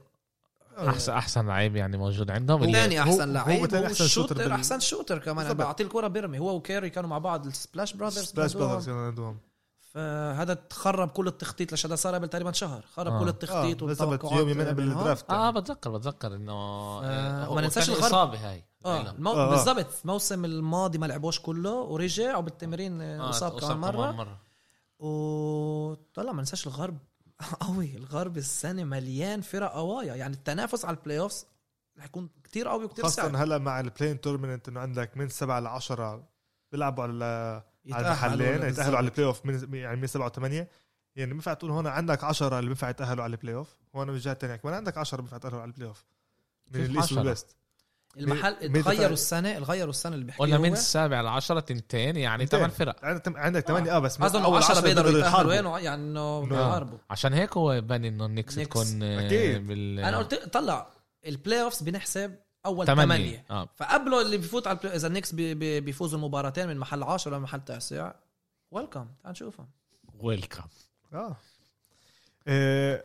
S1: أحسن أحسن لعيب يعني موجود عندهم.
S3: ثاني أحسن
S2: هو
S3: لعيب. هو
S2: أحسن shooter
S3: ال shooter
S2: بال-
S3: أحسن shooter كمان. بعطيه الكرة بيرمي هو وكيري كانوا مع بعض. ال splash
S2: brothers
S3: splash.
S2: brothers كانوا عندهم.
S3: فهذا تخرب كل التخطيط لش هذا صار قبل تقريبا شهر. خرب
S1: آه.
S3: كل التخطيط
S2: آه، بالضبط
S3: والتوقعات.
S2: يوم يومين قبل
S3: بينهم.
S2: ال
S1: draft. آه بتذكر بتذكر إنه
S3: آه، وما ننساش
S1: كان
S3: الغرب.
S1: إصابة هاي. آه.
S3: المو...
S2: آه، آه.
S3: بالضبط. الموسم الماضي ما لعبوش كله ورجع وبالتمرين
S1: آه،
S3: اصاب كمان مرة.
S1: مرة.
S3: وطلع ما ننساش الغرب قوي. الغرب السنة مليان فرق قوايا. يعني التنافس على ال playoffs رح يكون كتير قوي وكتير
S2: خاصة
S3: سهل
S2: هلا مع ال play-in tournament إنه عندك من 7 ل 10 بيلعبوا على على
S3: يتأهلوا
S2: المحلين يتأهلوا على. ال playoff من يعني من 7 و 8 يعني بينفع تقول هون عندك 10 اللي بينفع يتأهلوا على البلاي اوف هون من الجهة الثانية كمان عندك 10 بينفع يتأهلوا على البلاي اوف من الإيست
S1: 10؟
S2: والويست
S3: المحل تغيروا السنة غيروا السنة اللي بيحكي
S1: قلنا من السابع لعشرة تنتين يعني. ثمان فرق
S2: عندك عندك 8 آه بس من
S3: قصدهم
S2: أول
S3: 10
S2: عشرة
S3: بيقدروا يتأهلوا
S2: يحاربوا.
S3: وين يعني إنه
S2: إنه-
S3: بيحاربوا
S1: عشان هيك هو بان إنه النكس. تكون آه،
S2: أكيد.
S1: بال
S3: أنا قلت طلع البلاي اوفز بنحسب أول
S1: ثمانية
S3: ثمانية
S1: آه.
S3: فقبله اللي بيفوت على إذا النكس بي بي بيفوزوا المباراتين من محل 10 لمحل تاسع welcome تعال نشوفهم.
S1: welcome
S2: آه. آه،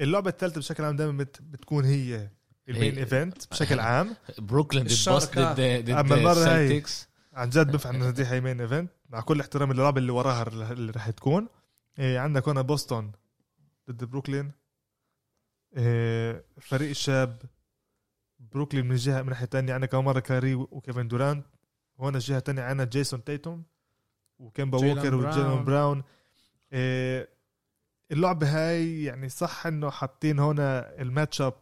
S2: اللعبة الثالثة بشكل عام دائما بت بتكون هي ال main
S1: هي-
S2: event بشكل عام.
S1: بروكلين ضد. بوسطن ضد
S2: المرة هاي-
S1: السلتكس
S2: عن جد بنفع انه دي هي main event مع كل احترام اللعبة اللي وراها اللي رح تكون. إيه عندك هنا بوسطن ضد بروكلين إيه فريق الشاب بروكلين من جهة من ناحية تانية عندك كمان مرة كاري وكيفن دورانت. هون الجهة التانية عندنا جيسون تيتوم وكيمبا ووكر وجيلون
S3: براون.
S2: براون. إيه اللعبة هاي يعني صح إنه حاطين هنا ال matchup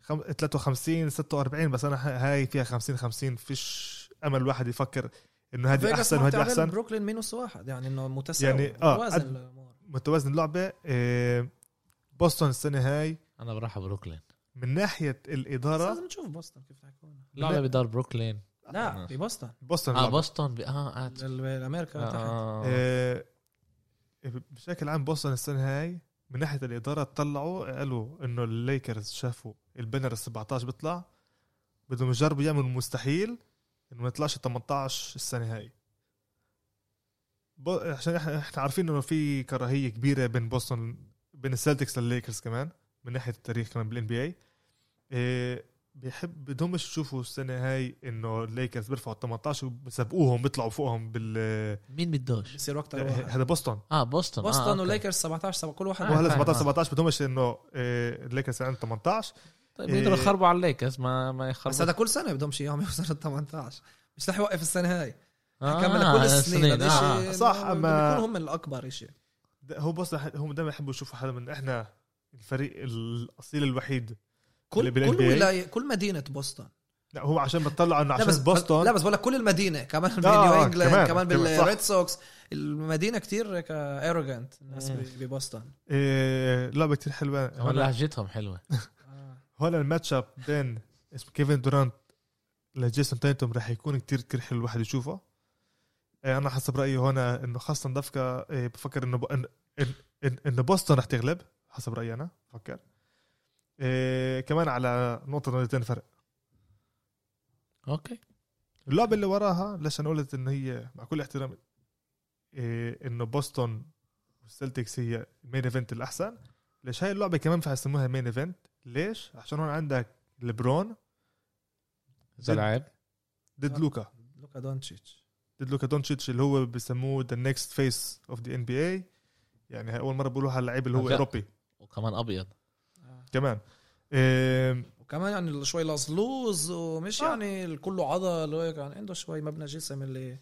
S2: خم... 53 46 بس أنا هاي فيها 50 50 فيش أمل الواحد يفكر إنه هذه
S3: أحسن
S2: وهذه أحسن.
S3: بروكلين minus واحد يعني إنه متساوي
S2: يعني، آه،
S3: متوازن.
S2: متوازن اللعبة. إيه بوسطن السنة هاي.
S1: أنا بروح على بروكلين.
S2: من ناحية
S3: بس
S2: الإدارة
S3: لازم نشوف بوسطن كيف رح يكون
S1: لعبة بدار بروكلين
S3: لا
S1: آه.
S3: ببوسطن
S2: بوسطن آه.
S1: بوسطن ب- آه آسف.
S3: ال- أمريكا تحت
S1: آه.
S2: إيه بشكل عام بوسطن السنة هاي من ناحية الإدارة طلعوا قالوا إنه الليكرز شافوا ال banner ال 17 بيطلع بدهم يجربوا يعملوا المستحيل إنه ما يطلعش 18 السنة هاي بو... عشان إحنا إحنا عارفين إنه في كراهية كبيرة بين بوسطن بين السلتكس للليكرز كمان من ناحية التاريخ كمان بال NBA بيحب بدهمش يشوفوا السنة هاي إنه الليكرز بيرفعوا 18 وبسبقوهم بيطلعوا فوقهم بال
S1: مين بدوش
S3: بصير واحد.
S2: هذا بوسطن
S1: آه بوسطن
S3: بوسطن
S1: آه okay.
S3: وليكرز 17 سبعة كل واحد
S1: آه.
S2: وهلا
S1: فاهم،
S2: 17
S1: آه.
S2: 17 بدهمش إنه الليكرز عندهم 18
S1: طيب يقدروا
S2: إيه.
S1: يخربوا على الليكرز ما ما
S3: بس
S1: يخربوا
S3: هذا كل سنة بدهم شيء يوم يوصل ال 18 مش رح يوقف السنة هاي
S1: آه
S3: كمل كل السنين هذا
S1: آه.
S2: صح، أما-
S3: بيكونوا هم الأكبر شيء
S2: ده- هو بس هم دائما يحبوا يشوفوا حدا من إحنا الفريق الأصيل الوحيد
S3: كل
S2: اللي
S3: كل
S2: NBA.
S3: ولايه كل مدينة بوسطن.
S2: لا هو عشان بتطلع إنه
S3: لا
S2: عشان
S3: بس
S2: بوسطن.
S3: لا بس بقول لك كل المدينة كمان
S2: آه،
S3: بنيو
S2: آه،
S3: انجلاند
S2: كمان،
S3: كمان. بالريد سوكس المدينة كتير arrogant الناس. ب- ببوسطن.
S2: إيه لعبة كتير
S1: حلوة.
S2: هون
S1: لهجتهم حلوة.
S2: هون ال matchup بين اسمه كيفن دورانت لجيسون تيتوم رح يكون كتير كتير حلو الواحد يشوفه. إيه أنا حسب رأيي هون إنه خاصة דווקא إيه بفكر إنه ب... إن... إن... إن... إنه بوسطن رح تغلب. حسب رأيي أنا بفكر إيه كمان على نقطة نقطتين فرق.
S1: okay.
S2: اللعبة اللي وراها ليش أنا قلت انه هي مع كل احترامي إيه إنه بوسطن والسلتكس هي ال main event الأحسن. ليش؟ هاي اللعبة كمان فيها يسموها main event ليش؟ عشان هون عندك ليبرون
S1: اذا لعب
S2: ضد. لوكا.
S3: لوكا دونتشيتش.
S2: ضد لوكا دونتشيتش اللي هو بسموه the next face of the NBA يعني هاي أول مرة بيقولوها اللعيب اللي هو. أوروبي.
S1: وكمان أبيض.
S2: كمان. إيه
S3: وكمان يعني شوي لازلوز ومش
S2: آه.
S3: يعني كله عضل وهيك يعني عنده شوي مبنى جسم اللي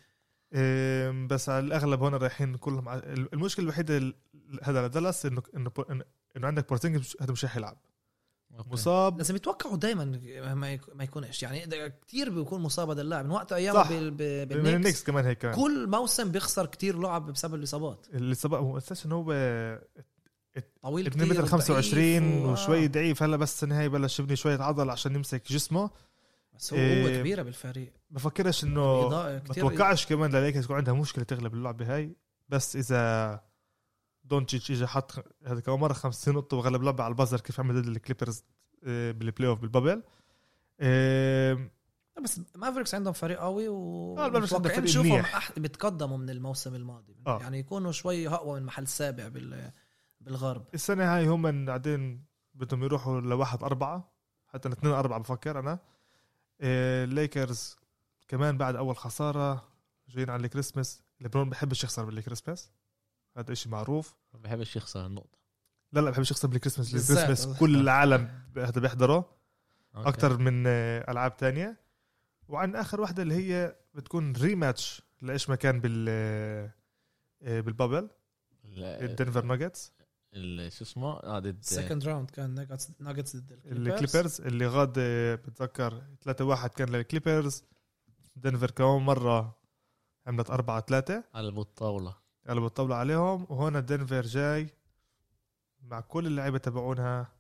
S2: إيه بس على الأغلب هون رايحين كلهم ع- المشكلة الوحيدة ال- هذا لدالاس انه إنه انه إنه عندك بورزينجيس هذا مش رح يلعب.
S1: okay.
S2: مصاب.
S3: لازم يتوقعوا دائما ما يك- ما يكونش. يعني ده كتير بيكون مصاب هذا اللاعب. من وقت أيام
S2: صح.
S3: بال- بالنكس
S2: النكس كمان هيك كمان.
S3: كل موسم بيخسر كتير لعب بسبب الإصابات.
S2: اللي سبق هو أساسا هو
S3: طويل
S2: 2
S3: كتير
S2: متر 25
S3: وضعيف و-
S2: وشوي. ضعيف هلا بس النهاية بلش يبني شوية عضل عشان يمسك جسمه
S3: بس هو
S2: إيه.
S3: قوه كبيرة بالفريق
S2: بفكرش
S3: إنه
S2: بتوقعش كمان لليكرز يكون عندها مشكلة تغلب اللعبة هاي بس إذا دونتشيتش اجى حط هذا كمان مرة 50 نقطة وغلب لعبة على ال buzzer كيف عمل ضد الكليبرز آه، بال playoff بال bubble آه،
S3: بس مافريكس عندهم فريق قوي و
S2: آه،
S3: متوقعين نشوفهم. أح... بيتقدموا من الموسم الماضي
S2: آه.
S3: يعني يكونوا شوي أقوى من محل سابع بال... بالغرب.
S2: السنة هاي هم بعدين بدهم يروحوا لواحد أربعة حتى اثنين أربعة بفكر أنا. الليكرز كمان بعد أول خسارة جايين على الكريسماس. ليبرون بحبش يخسر بالكريسماس. هذا إشي معروف.
S1: ما بحبش يخسر النقطة.
S2: لا لا بحبش يخسر بالكريسماس. الكريسماس كل العالم هذا بيحضره. أكتر من آه، ألعاب تانية. وعن آخر واحدة اللي هي بتكون rematch لإيش ما كان بال آه، آه، بال bubble
S1: ال-
S2: الدنفر ناجتس.
S1: شو اسمه آه ضد
S3: سكند راوند كان ناجتس ناجتس ضد
S2: الكليبرز. اللي غاد بتذكر 3 1 كان للكليبرز دنفر كمان مرة عملت 4 3
S1: قلبوا الطاولة.
S2: قلبوا الطاولة عليهم وهون دنفر جاي مع كل اللعيبة تبعونها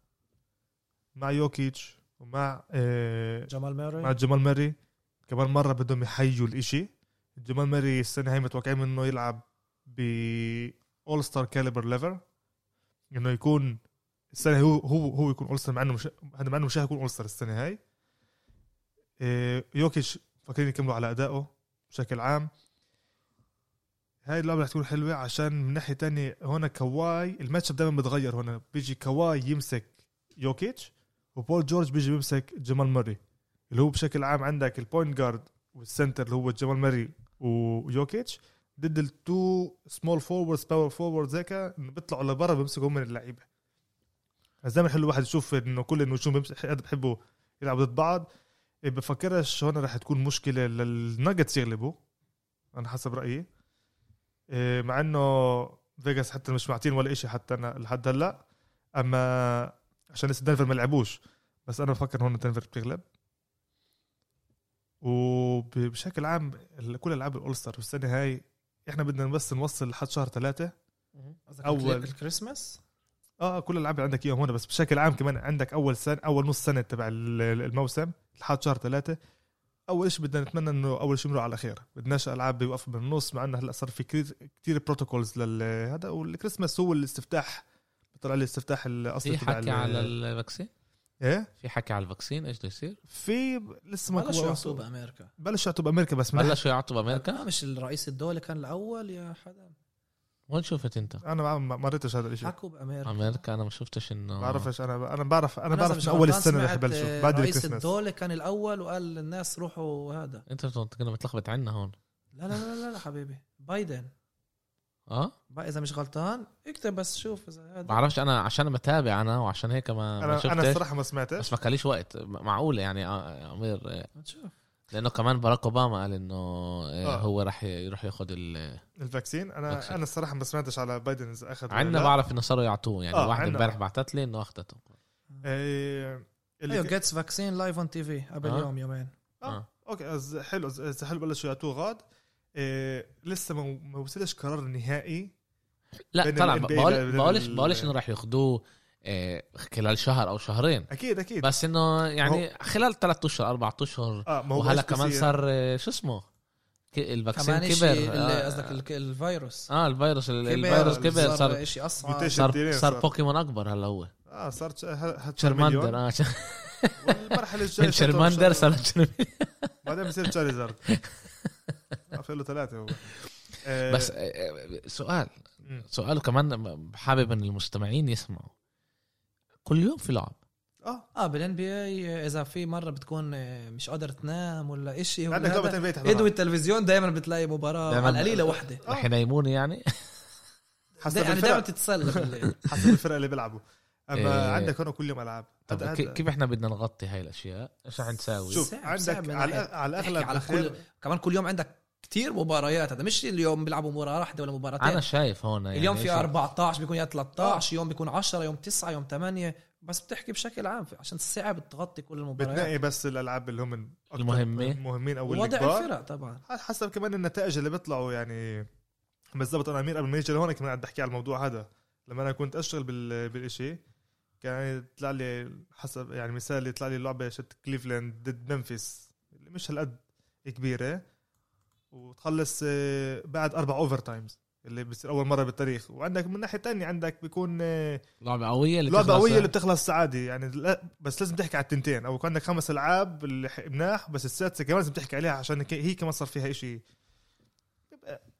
S2: مع يوكيتش ومع آه،
S3: جمال ماري
S2: مع جمال ماري كمان مرة بدهم يحيوا الإشي. جمال ماري السنة هاي متوقعين منه يلعب ب All-Star caliber level إنه يكون السنة هو هو هو يكون All-Star مع إنه مش مع إنه مش هيكون All-Star السنة هاي. إيه، يوكيتش فاكرين يكملوا على أدائه بشكل عام. هاي اللعبة رح تكون حلوة عشان من ناحية تانية هون كواي الماتش دائما بتغير هون بيجي كواي يمسك يوكيتش وبول جورج بيجي بيمسك جمال ماري اللي هو بشكل عام عندك ال point guard وال center اللي هو جمال ماري ويوكيتش. ضد ال two small forwards power forwards هيك إنه بيطلعوا لبرا بيمسكوا هم اللعيبة. بس دائما حلو الواحد يشوف إنه كل النجوم بحبوا يلعبوا ضد بعض. إيه بفكرش هون رح تكون مشكلة للناجتس يغلبوا أنا حسب رأيي. إيه مع إنه فيجاس حتى مش معطين ولا إشي حتى أنا لحد هلأ. أما عشان لسه دنفر ما لعبوش. بس أنا بفكر هون دنفر بتغلب. وبشكل عام كل ألعاب ال All-Star والسنة هاي إحنا بدنا بس نوصل لحد شهر ثلاثة. أول.
S3: الكريسماس؟
S2: آه كل الألعاب اللي عندك إياهم هون بس بشكل عام كمان عندك أول سنه أول نص سنة تبع ال- الموسم لحد شهر ثلاثة. أول شيء بدنا نتمنى إنه أول شيء يمروا على خير. بدناش ألعاب بيوقفوا بالنص مع إنه هلأ صار في كثير كثير protocols لهذا والكريسماس هو الاستفتاح بطلع لي الاستفتاح الاصلي
S1: في
S2: تبع
S1: حكي على ال
S2: vaccine؟ إيه؟
S1: في حكي على الفاكسين إيش بده يصير؟
S2: في لسه ما
S3: بلشوا يعطوه بأمريكا.
S2: بلشوا يعطوا بأمريكا بس
S1: بلشوا يعطوا
S3: لا
S1: بامريكا
S3: مش الرئيس الدولة كان الأول يا حدا.
S2: آه.
S1: وين شفت أنت؟
S2: أنا ما ما مريتش هذا الشيء
S3: حكوا بأمريكا.
S1: أمريكا أنا ما شفتش انه
S2: بعرفش أنا أنا بعرف
S3: أنا
S2: بعرف
S3: مش
S2: من
S3: أول
S2: السنة رح يبلشوا
S3: آه،
S2: بعد
S3: رئيس
S2: الكريسماس.
S3: الدولة كان الأول وقال للناس روحوا هذا.
S1: أنت كنا متلخبط عنا هون.
S3: لا لا لا لا, لا حبيبي. بايدن.
S1: آه
S3: بقى إذا مش غلطان اكتب بس شوف إذا هذا
S1: بعرفش أنا عشان بتابع أنا وعشان هيك ما ما
S2: أنا أنا
S1: شفتش
S2: الصراحة ما سمعتش
S1: بس ما كليش وقت معقوله يعني آه، أمير آه،
S3: نشوف
S1: لأنه كمان باراك أوباما قال إنه آه.
S2: آه.
S1: هو راح يروح ياخذ ال
S2: الفاكسين أنا
S1: الفاكسين.
S2: أنا الصراحة ما سمعتش على بايدن إذا أخذ
S1: عندنا. بعرف إنه صاروا يعطوه يعني
S2: آه،
S1: واحد. امبارح بعتت لي إنه
S2: أخذته اللي أيوه
S3: جيتس فاكسين لايف اون تي في قبل
S1: آه.
S3: يوم يومين
S2: آه.
S1: آه.
S2: أوكي حلو إذا- إذا حلو بلشوا يعطوه غاد إيه لسه ما ما وصلش قرار نهائي.
S1: لا
S2: بين
S1: بقولش بقولش إنه راح ياخذوه آه، خلال شهر أو شهرين.
S2: أكيد أكيد.
S1: بس إنه يعني خلال ثلاث أشهر أربع
S2: أشهر آه هو
S1: وهلا كمان؟ صار آه، شو اسمه؟ ال vaccine
S3: كمان
S1: كبر. آه،
S3: قصدك ال- الفيروس.
S1: آه الفيروس الفيروس كبر صار
S3: شيء
S2: أصعب.
S1: صار صار. بوكيمون أكبر هلا هو.
S2: آه صار
S1: Charmander.
S2: آه والمرحلة
S1: الجاية Charmander صار
S2: بعدين بصير Charizard في له ثلاثة هو. آه،
S1: بس آه، آه، سؤال. سؤال كمان حابب إن المستمعين يسمعوا. كل يوم في لعب.
S2: آه.
S3: آه بالان بي اي إذا في مرة بتكون آه، مش قادر تنام ولا شيء ولا
S2: عندك بيت
S3: إدوي التلفزيون دائما بتلاقي
S1: مباراة
S3: على القليلة وحده.
S1: رح ينيموني يعني؟
S2: حسب
S3: يعني دائما تتسلى.
S2: حسب الفرق اللي بيلعبوا. أما
S1: إيه.
S2: عندك هون كل يوم ألعاب.
S1: طب
S2: هذا-
S1: كيف إحنا بدنا نغطي هاي الأشياء؟ إيش رح نساوي؟
S2: شوف عندك على على الأغلب
S3: على كل كمان كل يوم عندك كتير مباريات هذا. مش اليوم بيلعبوا مباراة واحدة ولا مباراتين.
S1: أنا شايف هون يعني
S3: اليوم في
S1: إيش-
S3: 14 بيكون يا 13 يوم بيكون 10 يوم 9 يوم 8 بس بتحكي بشكل عام عشان صعب تغطي كل المباريات.
S2: بتنقي بس الألعاب اللي هم
S1: المهمة.
S2: المهمين
S3: أو
S2: الكبار.
S3: الفرق طبعا.
S2: حسب كمان النتائج اللي بيطلعوا يعني. بالضبط أنا أمير قبل ما يجي لهون كمان قاعد بحكي على الموضوع هذا. لما أنا كنت أشتغل بال بالشيء كان يطلع لي حسب يعني مثال يطلع لي لعبة شت كليفلاند ضد ممفيس اللي مش هالقد كبيرة. وتخلص آه، بعد أربع overtimes اللي بصير أول مرة بالتاريخ. وعندك من ناحية تانية عندك بيكون آه،
S1: لعبة قوية اللي لعبة
S2: قوية اللي بتخلص عادي. يعني لا بس لازم تحكي على التنتين. أو يكون عندك خمس ألعاب اللي مناح بس السادسة كمان لازم تحكي عليها عشان ك- هي كمان صار فيها شيء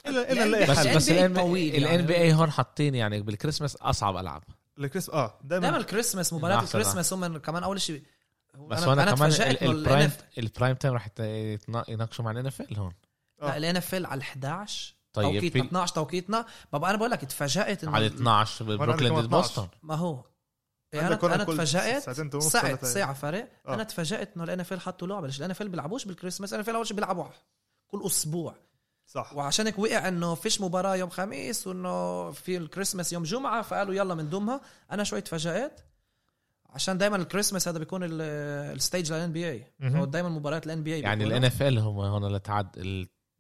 S2: الا الا نلاقي
S1: بس
S2: حل
S1: بس الان. BA هون حاطين يعني بالكريسماس أصعب ألعاب.
S2: الكريس آه
S3: دائما
S2: دائما
S3: الكريسماس مباريات. الكريسماس هم كمان أول شيء
S1: بس هون كمان ال
S3: prime ال
S1: prime time رح يناقشوا مع ال NFL هون.
S3: لا ال NFL على 11
S1: طيب
S3: توقيتنا
S1: في
S3: 12 توقيتنا. بابا أنا بقول لك تفاجأت إنه
S1: على 12 بروكلين ضد
S2: 12.
S1: بوسطن
S3: ما هو. إيه أنا
S2: أنا ونص
S3: ساعة. ساعة فرق
S2: آه.
S3: أنا تفاجأت إنه ال NFL حطوا لعبة. ليش ال NFL بيلعبوش بالكريسماس ال NFL أول شيء بيلعبوا كل أسبوع.
S2: صح.
S3: وعشان هيك وقع إنه فيش مباراة يوم خميس وإنه في الكريسماس يوم جمعة فقالوا يلا بنضمها أنا شوي تفاجأت عشان دايما الكريسماس هذا بيكون ال- ال stage لل
S2: NBA.
S3: دايما مباريات الان بي اي
S1: يعني الان اف ال هم هون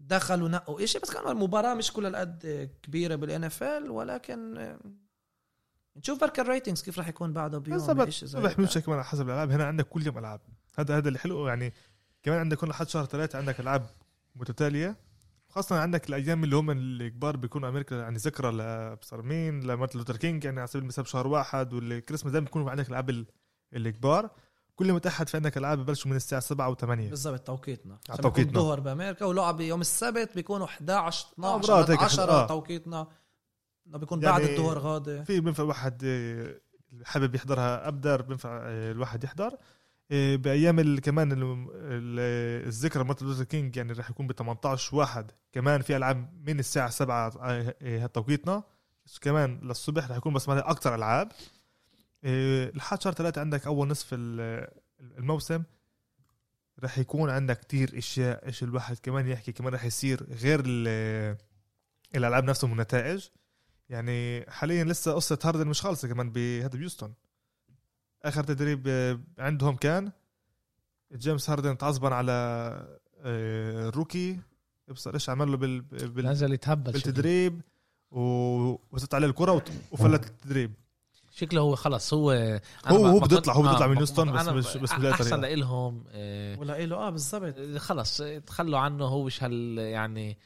S3: دخلوا نقوا شيء بس كانوا المباراة مش كل القد كبيرة بال NFL ولكن آه، نشوف بركة ال ratings كيف راح يكون بعده بيوم
S2: بالضبط.
S3: هيك.
S2: كمان على حسب الألعاب. هنا عندك كل يوم ألعاب. هذا هذا اللي حلو يعني كمان عندك كل لحد شهر ثلاثة عندك ألعاب متتالية. خاصة عندك الأيام اللي هم الكبار بيكونوا أمريكا يعني ذكرى لابصر مين لمارتن لوثر كينج يعني على سبيل المثال بشهر واحد والكريسماس دايما بيكونوا عندك الألعاب ال- الكبار. كل متاحد في عندك ألعاب ببلشوا من الساعة 7 و8
S3: بالضبط توقيتنا.
S2: على توقيتنا.
S3: ظهر بأمريكا ولعب يوم السبت بيكونوا 11 12
S2: مرات هيك
S3: 10
S2: آه.
S3: توقيتنا. بيكون
S2: يعني
S3: بعد الظهر غادي.
S2: في بينفع واحد آه، حابب يحضرها أبدر بينفع آه، الواحد يحضر. آه، بأيام كمان ال- ال- الذكرى مارتن لوثر كينج يعني راح يكون ب 18 واحد كمان في ألعاب من الساعة 7 آه، آه، توقيتنا. كمان للصبح راح يكون بس أكثر ألعاب. لحد شهر ثلاثة عندك أول نصف ال- الموسم. راح يكون عندك كتير أشياء إيش الواحد كمان يحكي كمان راح يصير غير ال- الألعاب نفسهم والنتائج. يعني حاليا لسه قصة هاردن مش خالصة كمان بهذا ب Houston آخر تدريب آه، عندهم كان جيمس هاردن تعصبن على آه، ال rookie. ابصر إيش عمل له بال... بال...
S1: نزل يتهبل شكله.
S2: بالتدريب و- وزت عليه الكرة وفلت التدريب.
S1: شكله هو خلص هو أنا
S2: هو- هو بده هو بده يطلع من
S1: ما-
S2: Houston بس مش- بس بلاقي أحسن.
S1: لهم آه،
S3: ولا له آه بالضبط
S1: خلص تخلوا عنه هو مش هال يعني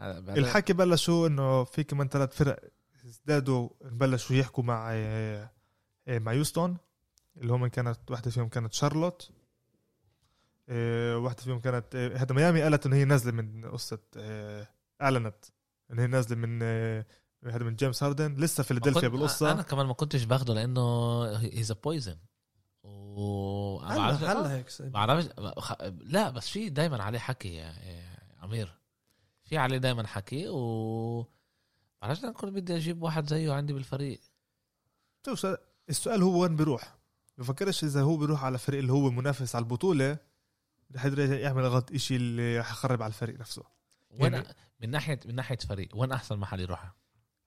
S1: آه،
S2: الحكي بلشوا إنه في كمان ثلاث فرق ازدادوا بلشوا يحكوا مع آه، آه، مع Houston اللي هم كانت واحدة فيهم كانت شارلوت آه، واحدة فيهم كانت آه، هذا ميامي قالت إنه هي نازلة من قصة آه، اعلنت إنه هي نازلة من آه، هذا من جيمس هاردن لسه فيلادلفيا بالقصة.
S1: أنا كمان ما كنتش باخده لأنه he's a poison و أنا
S3: هلا
S1: بعرفش-
S3: هلا هيك
S1: بعرفش خ- لا بس في دايما عليه حكي يا عمير في عليه دايما حكي و بعرفش أنا كنت بدي أجيب واحد زيه عندي بالفريق.
S2: شوف شو- السؤال هو وين بيروح؟ بفكرش إذا هو بيروح على فريق اللي هو منافس على البطولة رح يعمل غلط إشي اللي رح يخرب على الفريق نفسه.
S1: وين
S2: يعني-
S1: من ناحيه من ناحية فريق وين أحسن محل يروح؟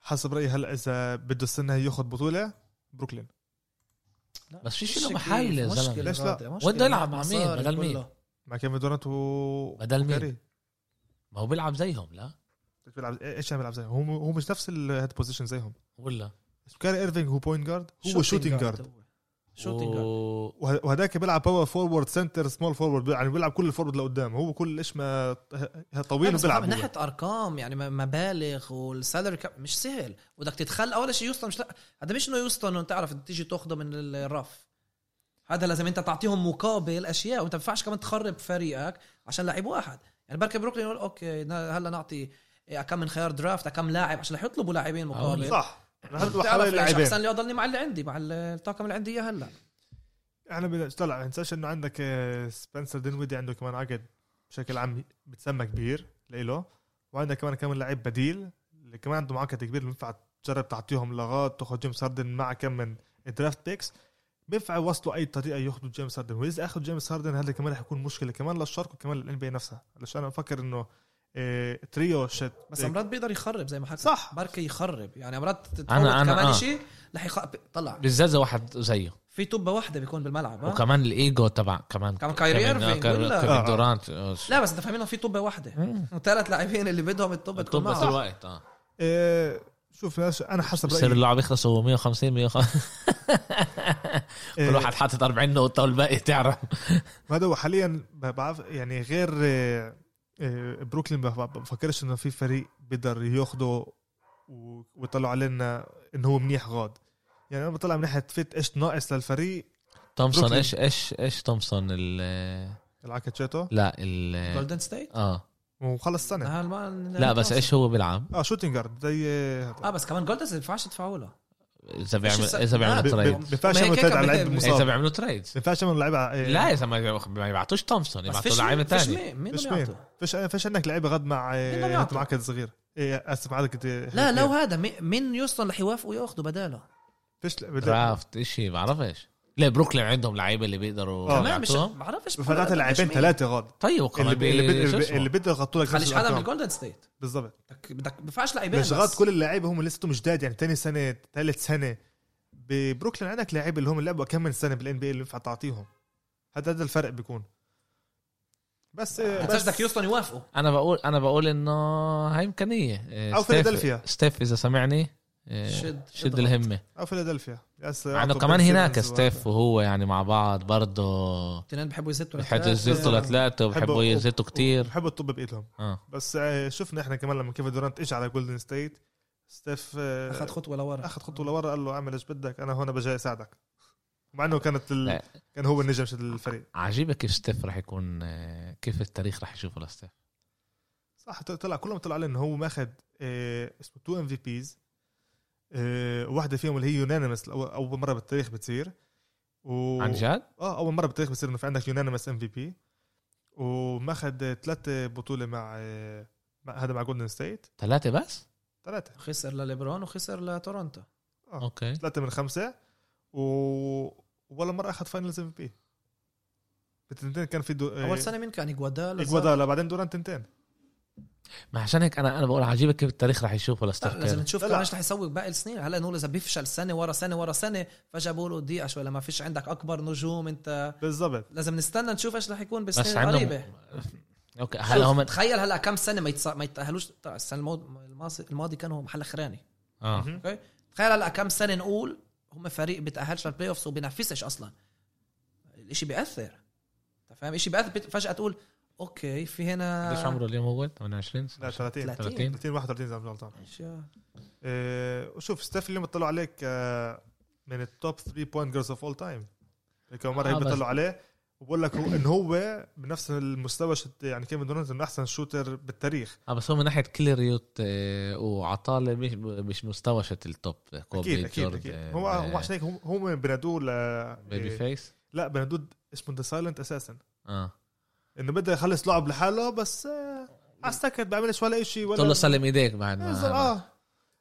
S2: حسب رأيي هلا إذا بده السنة ياخذ بطولة بروكلين
S1: بس في شي له محل يا زلمة.
S3: مشكلة
S2: ليش لا؟
S1: وين بده يلعب مع مين؟ بدل مين؟
S2: مع كيفن دورانت و
S1: بدل مين؟
S2: كاري.
S1: ما هو بيلعب زيهم لا
S2: إيش بيلعب إيش عم بيلعب زيهم هو هو مش نفس ال head position زيهم
S1: ولا
S2: كايري إيرفينج هو point guard هو shooting guard
S3: هو. shooting guard
S1: و...
S2: وه- وهداك بيلعب power forward center small forward يعني بيلعب كل ال forward لقدام. هو كل إيش ما طويل
S3: بس
S2: وبيلعب
S3: من. ناحية أرقام يعني مبالغ وال salary cap مش سهل. بدك تتخلى أول شيء Houston مش لا هذا مش إنه Houston إنه تعرف تيجي تاخده من الرف. هذا لازم أنت تعطيهم مقابل أشياء وانت ما ينفعش كمان تخرب فريقك عشان لعيب واحد. يعني بركي بروكلين يقول okay هلا نعطي إيه، كم من خيار draft كم لاعب عشان رح يطلبوا لاعبين مقابل.
S2: صح. حوالي لاعبين
S3: احسن لي اضلني مع اللي عندي مع الطاقم اللي عندي إياه هلا.
S2: إحنا بدنا طلع ما ننساش إنه عندك آه، سبنسر دينويدي عنده كمان عقد بشكل عام بتسمى كبير لإله وعندك كمان كمان لعيب بديل اللي كمان عنده عقد كبير بينفع تجرب تعطيهم لغات تاخذ جيمس هاردن مع كم من درافت بيكس. بينفع يوصلوا أي طريقة ياخذوا جيمس هاردن. وإذا أخذوا جيمس هاردن هذا كمان رح يكون مشكلة كمان للشرق وكمان للان بي نفسها. علشان أنا بفكر إنه آه، تريو شت
S3: بس امرات بيقدر يخرب زي ما حكى
S2: صح.
S3: بركي يخرب يعني امرات
S1: أنا- أنا-
S3: كمان
S1: آه.
S3: شيء رح يخ... طلع
S1: بالذات واحد زيه
S3: في طبة واحدة بيكون بالملعب ها؟
S1: وكمان الإيجو تبع كمان
S3: كمان كايري؟
S1: كيفن
S2: آه.
S1: دورانت آه،
S3: لا بس أنت فاهمين في طبة
S1: واحدة.
S3: وثلاث لاعبين اللي بدهم الطبة تكون معهم
S1: الوقت آه
S2: آه، شوف أنا حسب
S1: بصير
S2: رأيي
S1: اللعب يخلصوا 150 150
S2: آه،
S1: كل واحد حاطط 40 نقطة والباقي تعرف
S2: هذا هو حاليا بعرف يعني غير آه، آه، بروكلين بف- بفكرش إنه في فريق بيقدر ياخده ويطلعوا علينا إنه هو منيح غاد. يعني أنا بطلع من ناحية فيت إيش ناقص للفريق؟
S1: تومسون. إيش إيش إيش تومسون؟ ال
S2: العكاتشيتو؟
S1: لا ال
S3: جولدن ستيت
S1: آه.
S2: وخلص سنه
S3: لا
S1: لا بس إيش هو بيلعب؟
S2: آه شوتنج جارد زي آه،
S3: آه بس كمان جولدن ستيت ما ينفعش تدفعوا له.
S1: إذا بيعمل
S2: إذا
S1: بيعملوا تريد.
S2: ما ينفعش
S3: ما هي
S2: يعملوا تريد على لعيب
S3: بت-
S1: إذا
S2: مصاب.
S1: بيعملوا تريدز
S2: ما ينفعش يعملوا لعيبه آه،
S1: لا اذا ما ما يبعتوش تومسون يبعتوا
S3: لعيبة
S1: ثانية
S3: مين مين
S2: فيش فيش فيش عندك لعيبة غد مع
S3: مين يعطوا؟
S2: معكد صغير. إيه اسف عدد
S3: لا لو هذا مي- مين يوصل رح يوافقوا ياخذوا بداله؟
S2: فيش
S1: درافت شيء بعرفش ليه بروكلين عندهم لعيبة اللي بيقدروا.
S3: كمان مش
S1: يعطوهم؟
S3: بعرفش
S2: فتحت لاعبين ثلاثة غاد
S1: طيب وكمان
S2: اللي
S1: اللي
S2: اللي
S1: شو
S2: بي-؟ اللي بده يغطوا لك
S3: خليش حدا من. جولدن ستيت.
S2: بالضبط
S3: بدك بدك ما بينفعش لاعبين
S2: مش
S3: بس.
S2: غلط كل اللعيبه هم لسه جداد يعني تاني سنة ثالث سنة. ببروكلين عندك لعيبه اللي هم لعبوا كم من سنة بالان بي اللي ينفع تعطيهم. هذا هذا الفرق بيكون. بس
S3: بس بدك يوصل يوافقوا.
S1: أنا بقول أنا بقول إنه هاي
S2: إمكانية.
S1: ستيف-
S2: فيلادلفيا.
S1: ستيف إذا سمعني.
S3: شد-
S1: شد
S3: شد
S1: الهمة.
S2: أو فيلادلفيا. yes
S1: مع انه
S2: يعطوا
S1: كمان هناك ستيف وهو يعني مع بعض برضه.
S3: الاثنين بحبوا يزتوا
S1: بحبوا. يزتوا لثلاثه وبحبوا يزتوا كتير.
S2: بحبوا الطب بإيدهم.
S1: آه.
S2: بس آه، شفنا إحنا كمان لما كيفن دورانت إجى على Golden State ستيف آه،
S3: أخذ خطوة لورا.
S2: أخذ خطوة لورا قال له اعمل إيش بدك أنا هون بجي أساعدك. مع إنه كانت ال... كان هو النجم شد الفريق.
S1: عجيبه كيف ستيف رح يكون آه، كيف التاريخ رح يشوفه لستيف.
S2: صح طلع كلهم طلع عليه إنه هو ماخذ آه، اسمه two MVPs واحدة فيهم اللي هي unanimous أول مرة بالتاريخ بتصير. و...
S1: عن جد؟
S2: آه أول مرة بالتاريخ بتصير إنه في عندك unanimous MVP وماخذ ثلاث بطولة مع آه، مع هذا مع Golden State
S1: ثلاثة بس؟
S2: ثلاثة
S3: خسر لليبرون وخسر لتورونتو.
S1: okay.
S2: ثلاثة من خمسة. و... ولا مرة أخذ finals MVP بالتنتين كان في دو...
S3: أول سنة مين كان؟ إجوادالا
S2: إجوادالا بعدين دوران تنتين.
S1: ما عشان هيك أنا أنا بقول عجيبه كيف التاريخ رح يشوفه لستيف
S3: لا، لازم نشوف. إيش رح يسوي باقي السنين. هلا نقول إذا بيفشل سنة ورا سنة ورا سنة فجأة بقولوا دقيقة شوي لما فيش عندك أكبر نجوم أنت
S2: بالضبط.
S3: لازم نستنى نشوف إيش رح يكون بالسنين القريبه
S1: okay هلا هم
S3: تخيل هلا كم سنة ما يتص... ما يتاهلوش طبعاً السنة الماضي الماضي, الماضي كانوا محل اخراني
S1: آه.
S3: okay؟ تخيل هلا كم سنة نقول هم فريق بيتاهلش للبلاي اوفز وبينافسش أصلا. الإشي بيأثر. أنت فاهم؟ إشي بيأثر. فجأة تقول أوكي في هنا
S1: قديش عمره اليوم هو؟ 28
S2: لا 30
S3: 30.
S1: 30
S2: 30 31 اذا مش غلطان إيه، وشوف ستيف اليوم طلعوا عليك آه، من التوب 3 بوينت جيرز اوف اول تايم هيك مرة
S1: آه،
S2: هيك
S1: بس-
S2: بيطلعوا عليه. وبقول لك هو إن هو بنفس المستوى شت يعني كيفن دورانت إنه أحسن شوتر بالتاريخ.
S1: آه بس هو من ناحية كليريوت آه، وعطالة مش مش مستوى شت التوب كوبي أكيد
S2: أكيد.
S1: آه،
S2: هو هو عشان هيك هم- هم بنادوه ل baby
S1: face
S2: لا بنادوه اسمه the silent أساسا
S1: آه.
S2: إنه بده يخلص لعب لحاله بس آه، على السكت بيعملش ولا شيء
S1: قلت له
S2: ولا
S1: سلم إيديك بعد ما
S2: آه.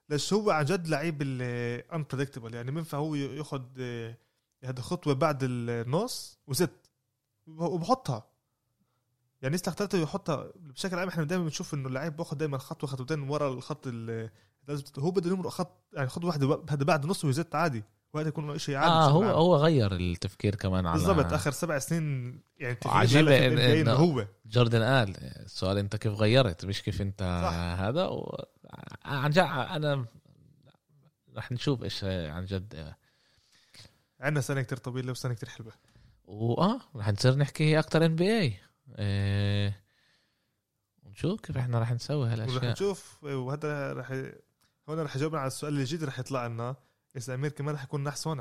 S2: ليش هو عن جد لعيب ال unpredictable يعني بينفع هو ياخذ هذا خطوة بعد النص وست وبحطها. يعني يسلخ ثلاثة يحطها بشكل عام إحنا دائما بنشوف إنه اللعيب باخذ دائما خطوه خطوتين ورا الخط ال- لازم- هو بده يمرق خط يعني خطوه واحدة هذا بعد نص ويزت عادي. وهذا يكون شيء عادي آه
S1: هو
S2: عام.
S1: هو غير التفكير كمان على
S2: بالضبط آخر سبع سنين يعني
S1: عجيب
S2: هلا
S1: إن-
S2: إنه- هو.
S1: جوردن قال السؤال أنت كيف غيرت؟ مش كيف أنت
S2: صح.
S1: هذا؟ و... عن جد أنا رح نشوف إيش عن جد.
S2: عندنا سنة كتير طويلة وسنة كتير حلوة.
S1: وآه رح نصير نحكي أكثر ان بي اي ونشوف كيف إحنا رح نسوي هالأشياء.
S2: نشوف وهذا رح هون رح يجاوبنا على السؤال اللي جديد رح يطلع لنا. إذا أمير كمان رح يكون نحس هون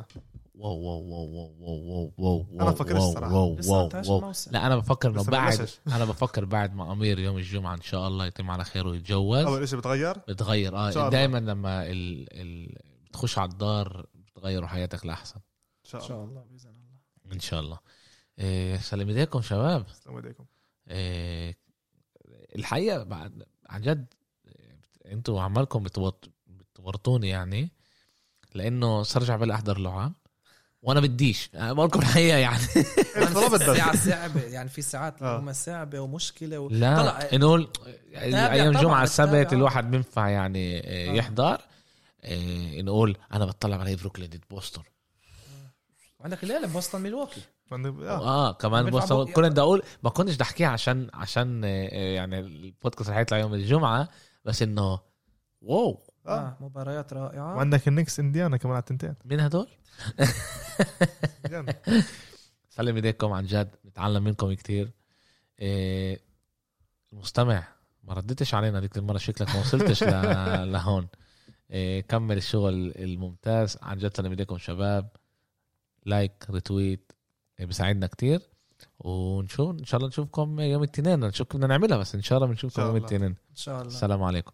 S1: wow wow wow wow wow wow wow
S2: أنا بفكرش
S1: wow
S2: الصراحة.
S3: wow
S1: wow
S3: 19 wow.
S1: لا أنا بفكر
S2: إنه
S1: بعد. أنا بفكر بعد ما أمير يوم الجمعة إن شاء الله يتم على خير ويتجوز.
S2: أول شيء بتغير؟
S1: بتغير
S2: آه.
S1: دائما لما ال... ال... بتخش على الدار بتغيروا حياتك لأحسن.
S2: إن شاء
S3: إن
S2: الله.
S3: شاء الله بإذن الله.
S1: إن شاء الله. إيه سلام ايديكم شباب.
S2: السلام عليكم.
S1: إيه الحقيقة بعد عن جد إيه، أنتوا عمالكم بتورط- بتورطوني يعني. لأنه صار بلا أحضر لعب وأنا بديش. أنا بقول لكم الحقيقة يعني
S2: بس.
S3: ساعة صعبة يعني في ساعات
S2: آه.
S3: هم صعبة ومشكلة و...
S1: لا
S3: طلع-
S1: نقول
S3: تابع أيام
S1: جمعه. السبت الواحد بينفع يعني إيه،
S3: آه.
S1: يحضر. إيه، نقول أنا بطلع على بروكلين ضد بوسطن.
S3: عندك الليلة بوسطن ميلواكي
S2: آه.
S1: آه كمان بوسطن. كنت بدي أقول ما كنتش بدي أحكيها عشان عشان إيه، يعني البودكاست رح يطلع يوم الجمعة بس إنه واو.
S2: آه.
S3: آه مباريات رائعة.
S2: وعندك النكس إنديانا كمان على التنتين.
S1: مين هدول؟ سلم إيديكم عن جد نتعلم منكم كتير. إيه المستمع ما ردتش علينا ديك المرة شكلك ما وصلتش ل- لهون. إيه كمل الشغل الممتاز. عن جد سلم إيديكم شباب. لايك ريتويت إيه بيساعدنا كتير. ونشوف إن شاء الله نشوفكم يوم الاثنين. نشوف بدنا نعملها بس إن شاء الله بنشوفكم يوم
S2: الله.
S1: الاثنين.
S3: إن شاء الله.
S1: السلام عليكم.